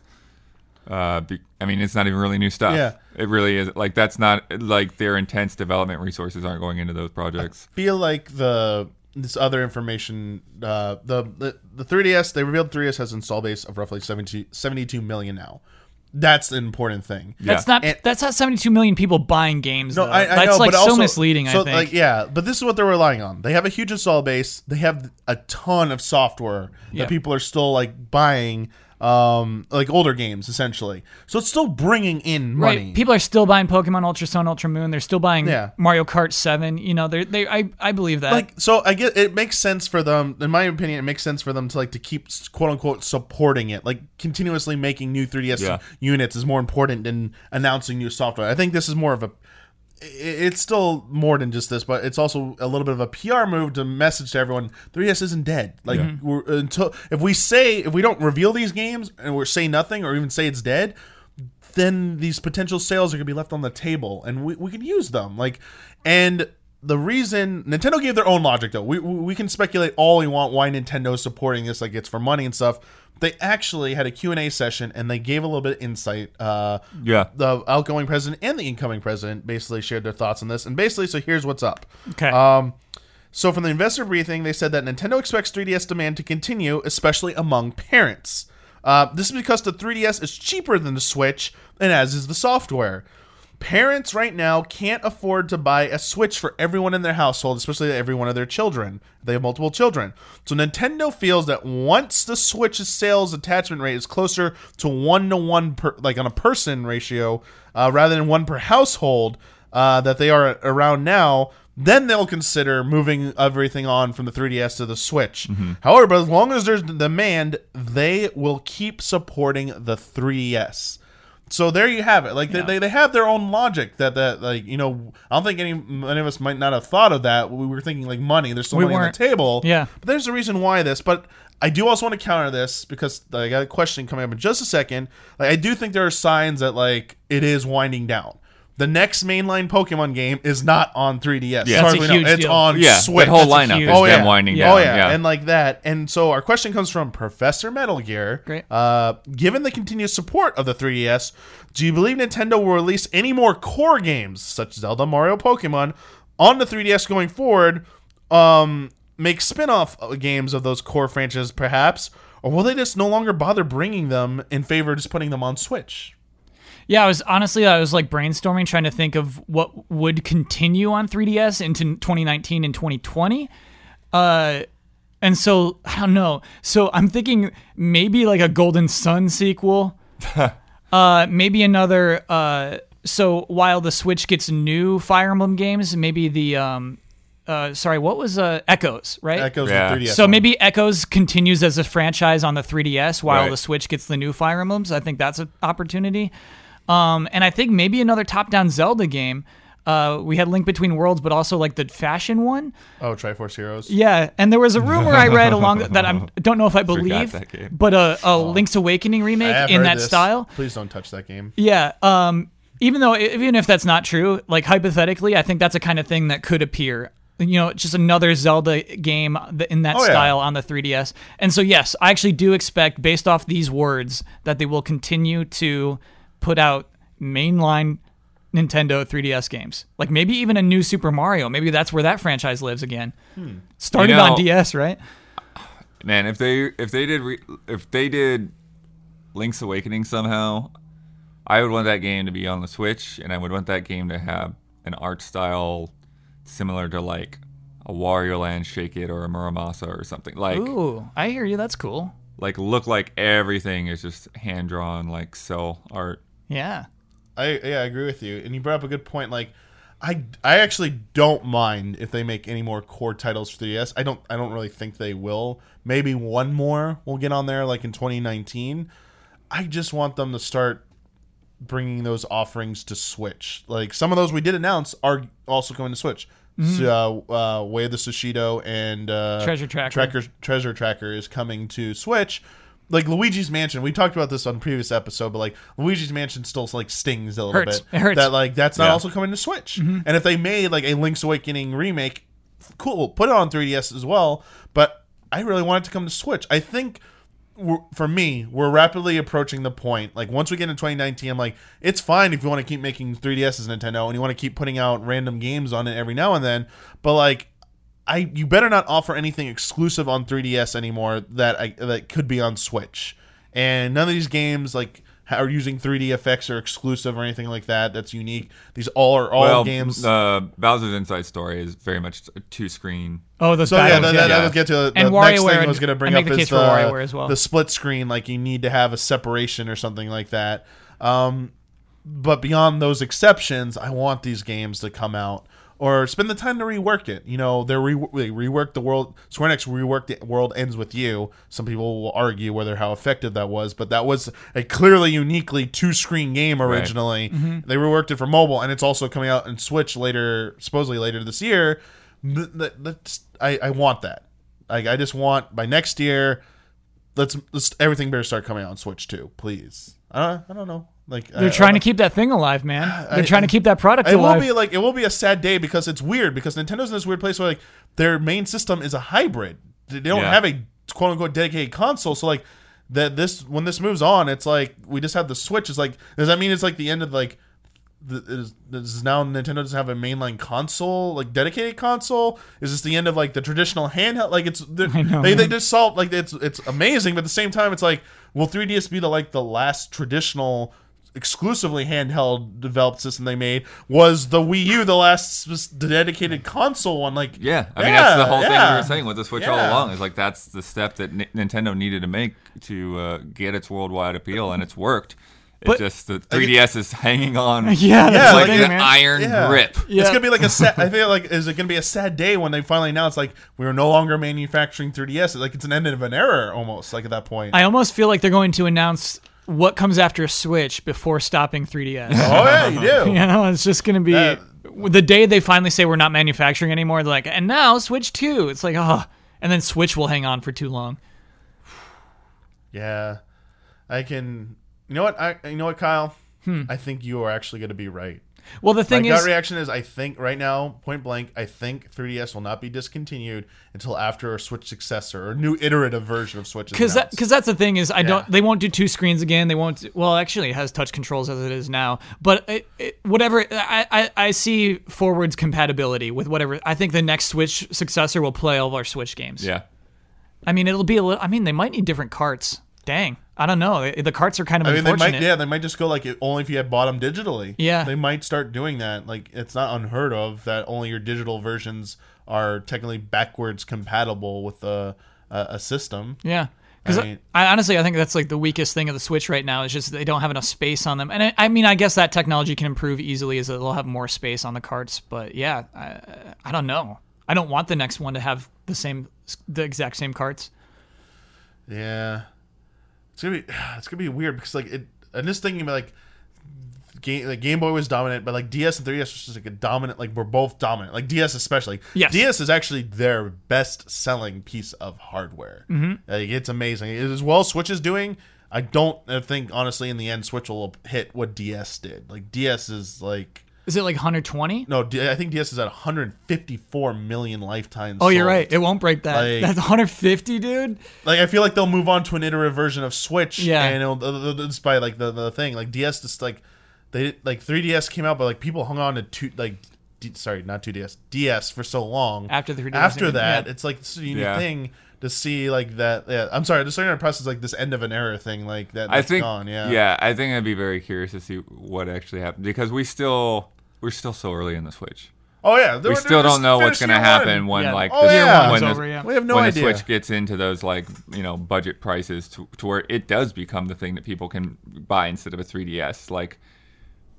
Uh, be, I mean, it's not even really new stuff. Yeah. it really is. Like that's not like their intense development resources aren't going into those projects. feel like the this other information uh the, the the 3ds they revealed 3ds has install base of roughly 70, 72 million now that's the important thing That's not And- that's not 72 million people buying games. no though. I, I that's know like but so also, misleading. so I think. like yeah but this is what they're relying on they have a huge install base they have a ton of software Yeah. that people are still like buying um like older games essentially so it's still bringing in money Right, people are still buying Pokemon Ultra Sun, Ultra Moon. They're still buying Yeah. Mario Kart Seven. You know, they're they. I I believe that. like so i get it makes sense for them in my opinion it makes sense for them to like to keep quote unquote supporting it like continuously making new 3ds Yeah. units is more important than announcing new software i think this is more of a i- it's still more than just this but it's also a little bit of a pr move to message to everyone 3ds isn't dead. Like we're, until if we say if we don't reveal these games and we say nothing or even say it's dead then these potential sales are going to be left on the table and we, we can use them. Like and the reason nintendo gave their own logic though we, we we can speculate all we want why nintendo is supporting this like it's for money and stuff they actually had a q&a session and they gave a little bit of insight uh Yeah. the outgoing president and the incoming president basically shared their thoughts on this and basically so here's what's up okay. um, so from the investor briefing, they said that Nintendo expects 3DS demand to continue, especially among parents. Uh, this is because the 3DS is cheaper than the Switch, and as is the software. Parents right now can't afford to buy a Switch for everyone in their household, especially every one of their children. They have multiple children. So Nintendo feels that once the Switch's sales attachment rate is closer to one to one per, like on a person ratio, uh, rather than one per household, uh, that they are around now, then they'll consider moving everything on from the 3DS to the Switch. However, as long as there's demand, they will keep supporting the 3DS. So there you have it. Like they, they, they have their own logic that that like you know I don't think any any of us might not have thought of that. We were thinking like money. There's still We money on the table. Yeah. But there's a reason why this. But I do also want to counter this because I got a question coming up in just a second. Like I do think there are signs that like it is winding down. The next mainline Pokemon game is not on 3DS. Yeah. That's a we know. huge It's deal. on Yeah, Switch. that whole That's a lineup huge- is Oh, them yeah. winding Yeah. down. Oh yeah. yeah. and like that. And so our question comes from Professor Metal Gear. Great. Uh, given the continued support of the 3DS, do you believe Nintendo will release any more core games such as Zelda, Mario, Pokemon on the 3DS going forward? Um, make spin-off games of those core franchises, perhaps, or will they just no longer bother bringing them in favor of just putting them on Switch? Yeah, I was honestly I was like brainstorming trying to think of what would continue on 3DS into 2019 and 2020. Uh and so I don't know. So I'm thinking maybe like a Golden Sun sequel. uh maybe another uh so while the Switch gets new Fire Emblem games, maybe the um uh sorry, what was uh Echoes, right? Echoes Yeah. the 3DS. So one. maybe Echoes continues as a franchise on the 3DS while Right. the Switch gets the new Fire Emblems. I think that's an opportunity. Um, and I think maybe another top-down Zelda game. Uh, we had Link Between Worlds, but also like the fashion one. oh Triforce Heroes. Yeah, and there was a rumor I read along that I don't know if I believe, but a, a Link's Awakening remake in that this. style. Please don't touch that game. Yeah. Um, even though even if that's not true, like hypothetically, I think that's a kind of thing that could appear. You know, just another Zelda game in that Oh, yeah. style on the 3DS. And so, yes, I actually do expect, based off these words, that they will continue to put out mainline Nintendo 3DS games. Like maybe even a new Super Mario. Maybe that's where that franchise lives again. Hmm. Started You know- on DS, right? Man, if they if they did re, if they did Link's Awakening somehow, I would want that game to be on the Switch, and I would want that game to have an art style similar to like a Wario Land Shake It or a Muramasa or something like Ooh, I hear you. That's cool. like look like everything is just hand drawn like cel art. Yeah. I yeah, I agree with you. And you brought up a good point. Like, I I actually don't mind if they make any more core titles for 3DS. I don't I don't really think they will. Maybe one more will get on there, like in 2019. I just want them to start bringing those offerings to Switch. Like some of those we did announce are also coming to Switch. So, uh, uh, Way of the Sushido and uh, Treasure Tracker. Tracker Treasure Tracker is coming to Switch. Like Luigi's Mansion, we talked about this on a previous episode, but like Luigi's Mansion still like stings a little Hurts. bit. It hurts. That like that's not Yeah. also coming to Switch. Mm-hmm. And if they made like a Link's Awakening remake, cool, put it on 3DS as well. But I really want it to come to Switch. I think for me, we're rapidly approaching the point. Like once we get into 2019, I'm like, it's fine if you want to keep making 3DS as Nintendo and you want to keep putting out random games on it every now and then. But like, I you better not offer anything exclusive on 3DS anymore that I that could be on Switch. And none of these games like are using 3D effects or exclusive or anything like that. That's unique. These all are all well, games. the Bowser's Inside Story is very much a two screen. Oh, those So yeah, battles, that, that, yeah. that'll get to the And next thing WarioWare, I was going to bring up the is the, as well. the split screen. Like you need to have a separation or something like that. Um, but beyond those exceptions, I want these games to come out or spend the time to rework it. You know, they're re- they reworked the world. Square Enix reworked the world ends with you. Some people will argue whether how effective that was, but that was a clearly uniquely two screen game originally. Mm-hmm. They reworked it for mobile, and it's also coming out in Switch later, supposedly later this year. Th- th- that's- I, I want that. Like I just want by next year. Let's, let's everything better start coming out on Switch too, please. I I don't know. Like They're I- trying I- to keep that thing alive, man. They're I- trying to keep that product it will be like it will be a sad day because it's weird because Nintendo's in this weird place where like their main system is a hybrid. They don't Yeah. have a quote unquote dedicated console. So like that this when this moves on, it's like we just have the Switch. It's like does that mean it's like the end of like the, is, is now Nintendo doesn't have a mainline console like dedicated console? Is this the end of like the traditional handheld? Like it's they're- know, they they just solved like it's it's amazing, but at the same time it's like will 3DS be the like the last traditional exclusively handheld developed system they made was the Wii U the last s- dedicated console one like Yeah, I mean that's the whole thing we were saying with the Switch all along. Is like that's the step that N- Nintendo needed to make to uh, get its worldwide appeal, and it's worked. It's But- just the 3DS is hanging on. yeah, that's Yeah, like an iron Yeah. grip. Yeah. It's gonna be like a sad. I feel like is it gonna be a sad day when they finally announce like we are no longer manufacturing 3DS? Like it's an end of an era almost. Like at that point. I almost feel like they're going to announce what comes after a Switch before stopping 3DS. oh yeah, you do. you know, it's just going to be That- the day they finally say we're not manufacturing anymore. They're like, and now Switch 2. It's like, oh, and then Switch will hang on for too long. Yeah, I can. You know what? I you know what, Kyle. Hmm. I think you are actually going to be right. Well, the thing My thing gut reaction is I think right now, point blank, I think 3DS will not be discontinued until after a Switch successor or new iterative version of Switch. because that, cause that's the thing is I Yeah. don't they won't do two screens again they won't well actually it has touch controls as it is now but it, it, whatever I, I I see forwards compatibility with whatever I think the next Switch successor will play all of our Switch games Yeah, I mean it'll be a little I mean they might need different carts dang I don't know the carts are kind of I mean, they might, yeah, they might just go like only if you had bought them digitally. Yeah. they might start doing that. Like it's not unheard of that only your digital versions are technically backwards compatible with a a, a system. Yeah. Because I I, honestly, I think that's like the weakest thing of the Switch right now is just they don't have enough space on them. And I, I mean, I guess that technology can improve easily as they'll have more space on the carts. But yeah, I, I don't know. I don't want the next one to have the same, the exact same carts. Yeah, it's gonna be it's gonna be weird because like it. I'm just thinking about like. Game, like Game Boy was dominant, but like DS and 3DS was just like a dominant. Like we're both dominant. Like DS especially. Yes. DS is actually their best selling piece of hardware. Mm-hmm. Like it's amazing. It, as well, Switch is doing. I don't think honestly in the end Switch will hit what DS did. Like DS is like Is it like 120? no, I think DS is at 154 million lifetimes. Oh, you're sold. right. It won't break that. Like- That's 150, dude. like I feel like they'll move on to an iterative version of Switch. Yeah. and it'll, it'll, it'll just by like the, the thing like DS just like they like 3DS came out, but like people hung on to two like D, sorry not 2DS DS for so long. After the 3DS, after yeah. that, it's like this unique Yeah. thing to see like that. Yeah, I'm sorry, the starting press is like this end of an era thing like that. I That's think. gone. Yeah, yeah, I think I'd be very curious to see what actually happened because we still we're still so early in the Switch. Oh yeah, We still don't know what's going to happen when Yeah. like Oh, the, yeah. when, Year the, one's over, yeah. We have no when idea. the Switch gets into those like you know budget prices to, to where it does become the thing that people can buy instead of a 3DS. Like,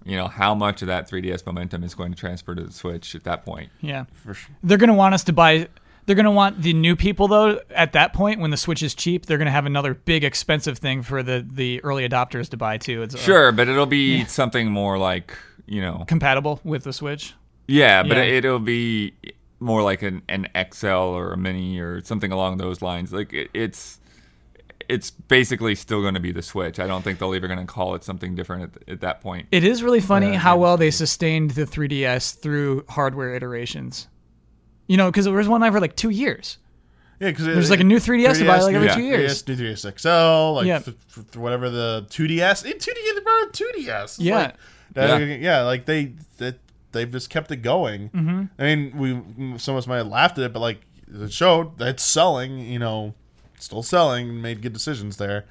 you know, how much of that 3DS momentum is going to transfer to the Switch at that point? Yeah. For sure. They're going to want us to buy. They're going to want the new people, though, at that point when the Switch is cheap, they're going to have another big expensive thing for the, the early adopters to buy, too. It's uh, Sure, but it'll be something more like you know, compatible with the Switch. yeah, but Yeah. it, it'll be more like an, an XL or a mini or something along those lines. Like it, it's it's basically still going to be the Switch. I don't think they'll ever going to call it something different at, at that point. It is really funny Yeah, how well they sustained the 3DS through hardware iterations. You know, because it was one out for like two years. Yeah, because There's like a new 3DS to buy, like, every two 3DS, years. new 3DS XL, like Yeah. th- th- whatever the 2DS. In 2DS, they brought out 2DS. Yeah. Like, that- Yeah. yeah, like they, they they've just kept it going. Mm-hmm. I mean, we some of us might have laughed at it, but like it showed that it's selling. You know, still selling. Made good decisions there.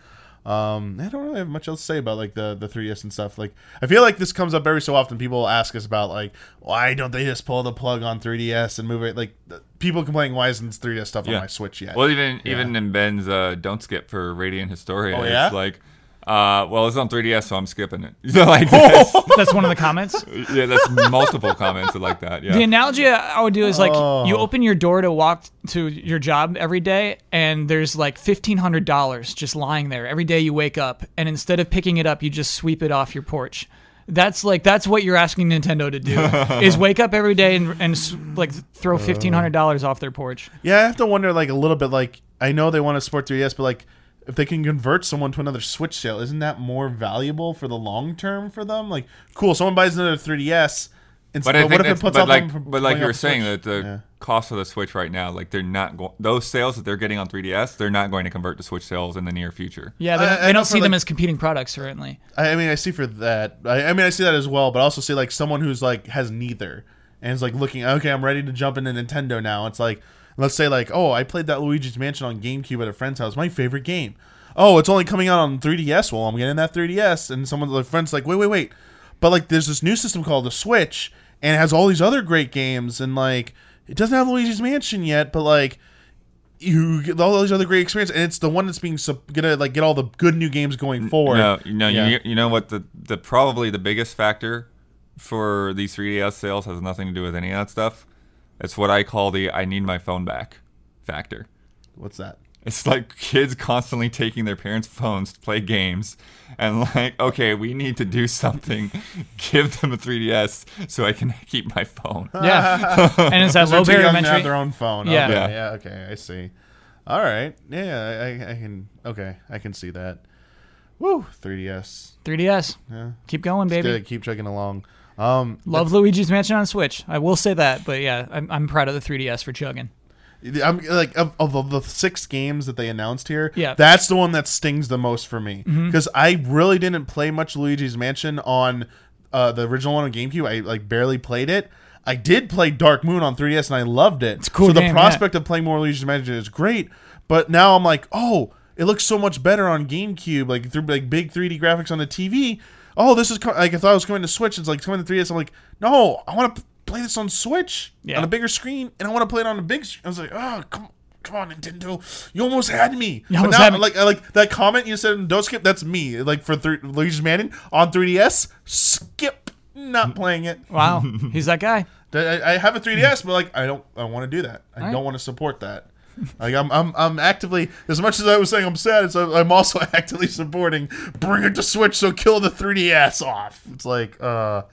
Um, I don't really have much else to say about like the the 3DS and stuff. Like, I feel like this comes up every so often. People ask us about like, why don't they just pull the plug on 3DS and move it? Like, th- people complaining why isn't 3DS stuff on my Switch yet? Well, even even in Ben's uh, don't skip for Radiant Historia, Oh, yeah? it's like, uh, well, it's on 3DS, so I'm skipping it. So like, that's, That's one of the comments. yeah, that's multiple comments like that. The analogy I would do is like Oh. you open your door to walk to your job every day, and there's like fifteen hundred dollars just lying there every day you wake up, and instead of picking it up, you just sweep it off your porch. That's like that's what you're asking Nintendo to do is wake up every day and, and s- like throw fifteen hundred dollars off their porch. Yeah, I have to wonder like a little bit like I know they want to support 3DS, but like if they can convert someone to another Switch sale, isn't that more valuable for the long term for them? Like, cool, someone buys another 3DS, and but I but what if it puts but out like, but like you were saying Switch? that the Yeah. cost of the Switch right now, like they're not going those sales that they're getting on 3DS, they're not going to convert to Switch sales in the near future. Yeah, they, I- don't- I they know don't for, see them like- as competing products certainly. I, I mean, I see for that. I, I mean, I see that as well, but I also see like someone who's like has neither and is like looking. Okay, I'm ready to jump into Nintendo now. It's like let's say like, oh, I played that Luigi's Mansion on GameCube at a friend's house. My favorite game. Oh, it's only coming out on 3DS. Well, I'm getting that 3DS, and someone's like, friends like, wait, wait, wait. But like, there's this new system called the Switch, and it has all these other great games, and like, it doesn't have Luigi's Mansion yet, but like you get all these other great experience, and it's the one that's being sup- gonna like get all the good new games going forward. No, you know, Yeah. you, you know what the the probably the biggest factor for these 3DS sales has nothing to do with any of that stuff. It's what I call the "I need my phone back" factor. What's that? It's like kids constantly taking their parents' phones to play games, and like, okay, we need to do something. Give them a 3DS so I can keep my phone. Yeah, and it's that They're low barrier young entry. have their own phone. Yeah. Okay, Yeah. yeah. Okay, I see. All right. Yeah, I, I can. Okay, I can see that. Woo, 3DS. 3DS. Yeah, Keep going, baby. Keep chugging along. Um, Love Luigi's Mansion on Switch. I will say that, but yeah, I'm, I'm proud of the 3DS for chugging. I'm like of, of the- the six games that they announced here. Yeah. that's the one that stings the most for me Mm-hmm. because I really didn't play much Luigi's Mansion on uh, the original one on GameCube. I like barely played it. I did play Dark Moon on 3DS and I loved it. It's cool So the game, prospect of playing more Luigi's Mansion is great. But now I'm like, oh, it looks so much better on GameCube, like through like big 3D graphics on the TV. Oh, this is co- like I thought it was coming to Switch. It's like coming to 3DS. I'm like, no, I want to play this on Switch Yeah. on a bigger screen, and I want to play it on a big. Screen. I was like, oh, come, come on, Nintendo, you almost had me. You but now, had me. like, like that comment you said, in don't skip. That's me. Like for th- Luigi's Mansion on 3DS, skip, not playing it. Wow, he's that guy. I, I have a 3DS, but like I don't, I want to do that. I Right. don't want to support that. Like I'm, I'm, I'm actively as much as I was saying I'm sad. It's, I'm also actively supporting bring it to Switch, so kill the 3DS off. It's like, uh,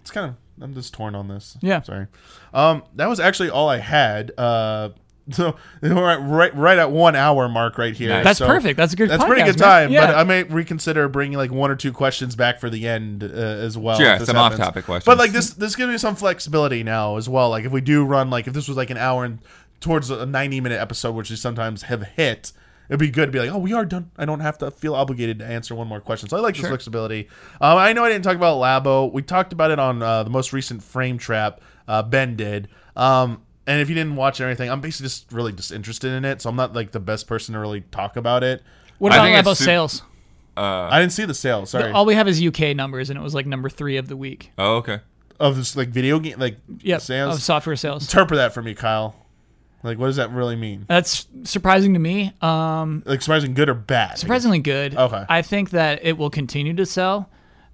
it's kind of I'm just torn on this. Yeah. sorry. Um, that was actually all I had. Uh, so we're at right, right at one hour mark right here. Nice. That's So perfect. That's a good. That's pretty good time. Yeah. But I may reconsider bringing like one or two questions back for the end uh, as well. Sure, if this some off-topic questions. But like this, this gives me some flexibility now as well. Like if we do run like if this was like an hour and towards a ninety minute episode, which we sometimes have hit. It'd be good to be like, oh, we are done. I don't have to feel obligated to answer one more question. So I like this flexibility. Um, I know I didn't talk about Labo. We talked about it on uh, the most recent Frame Trap. Uh, ben did. Um, and if you didn't watch or anything, I'm basically just really just interested in it. So I'm not like the best person to really talk about it. What I about think it's Labo su- sales? I didn't see the sales. Sorry, All we have is UK numbers, and it was like number three of the week. Oh, okay. of this like video game like Yep, sales. of software sales. Interpret that for me, Kyle. Like, what does that really mean? That's surprising to me. Um, Like, surprising good or bad? surprisingly good. Okay. I think that it will continue to sell.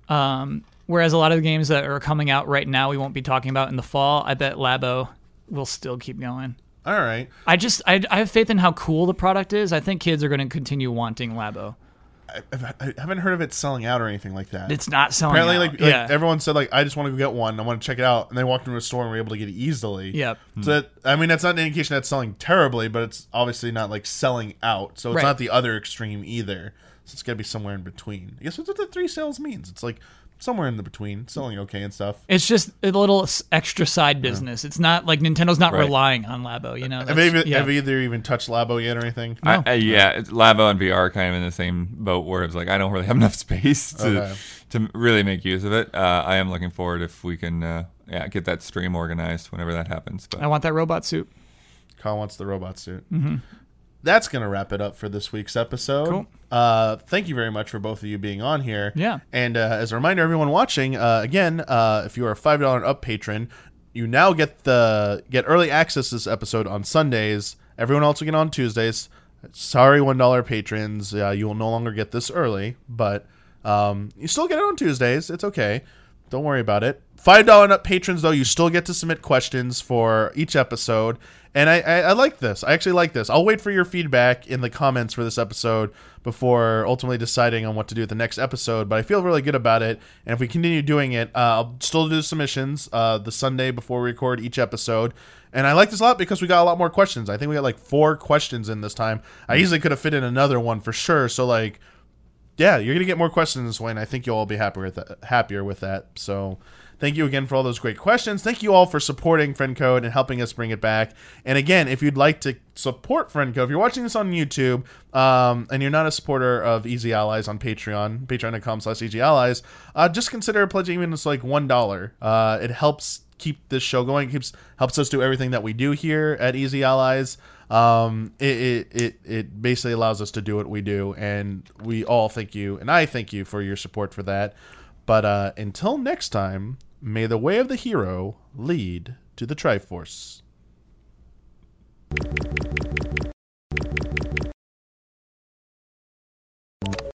Um, whereas a lot of the games that are coming out right now, we won't be talking about in the fall. I bet Labo will still keep going. All right. I just I, I have faith in how cool the product is. I think kids are going to continue wanting Labo. I, I haven't heard of it selling out or anything like that. It's not selling. Apparently, out. like, like yeah, everyone said, like I just want to go get one. I want to check it out, and they walked into a store and were able to get it easily. Yep. So that, I mean, that's not an indication that's selling terribly, but it's obviously not like selling out. So it's Right. not the other extreme either. So it's got to be somewhere in between. I guess that's what the three sales means. It's like somewhere in the between, selling okay and stuff. It's just a little extra side business. It's not like Nintendo's not Right. relying on Labo. You know, Have, That's- either, yeah. have either even touched Labo yet or anything? I, I, yeah, it's Labo and VR are kind of in the same boat where it's like I don't really have enough space to Okay. to really make use of it. Uh, I am looking forward if we can uh, yeah get that stream organized whenever that happens. But I want that robot suit. Kyle wants the robot suit. That's going to wrap it up for this week's episode. Cool. Uh, thank you very much for both of you being on here. Yeah. And uh, as a reminder, everyone watching, uh, again, uh, if you are a five dollar up patron, you now get the get early access to this episode on Sundays. Everyone else will get on Tuesdays. Sorry, one dollar patrons, uh, you will no longer get this early, but um, you still get it on Tuesdays. It's okay. Don't worry about it. Five dollar up patrons, though, you still get to submit questions for each episode, and I, I, I like this. I actually like this. I'll wait for your feedback in the comments for this episode before ultimately deciding on what to do with the next episode. But I feel really good about it, and if we continue doing it, uh, I'll still do submissions uh, the Sunday before we record each episode. And I like this a lot because we got a lot more questions. I think we got like four questions in this time. I easily could have fit in another one for sure. So like yeah, you're gonna get more questions this way, and I think you'll all be happier with that, happier with that. So, thank you again for all those great questions. Thank you all for supporting Friend Code and helping us bring it back. And again, if you'd like to support Friend Code, if you're watching this on YouTube um, and you're not a supporter of Easy Allies on Patreon, Patreon.com/slash Easy Allies, uh, just consider pledging even just like one dollar. Uh, it helps keep this show going. Keeps helps us do everything that we do here at Easy Allies um, it, it, it, it basically allows us to do what we do. And we all thank you. And I thank you for your support for that. But uh, until next time, may the way of the hero lead to the Triforce.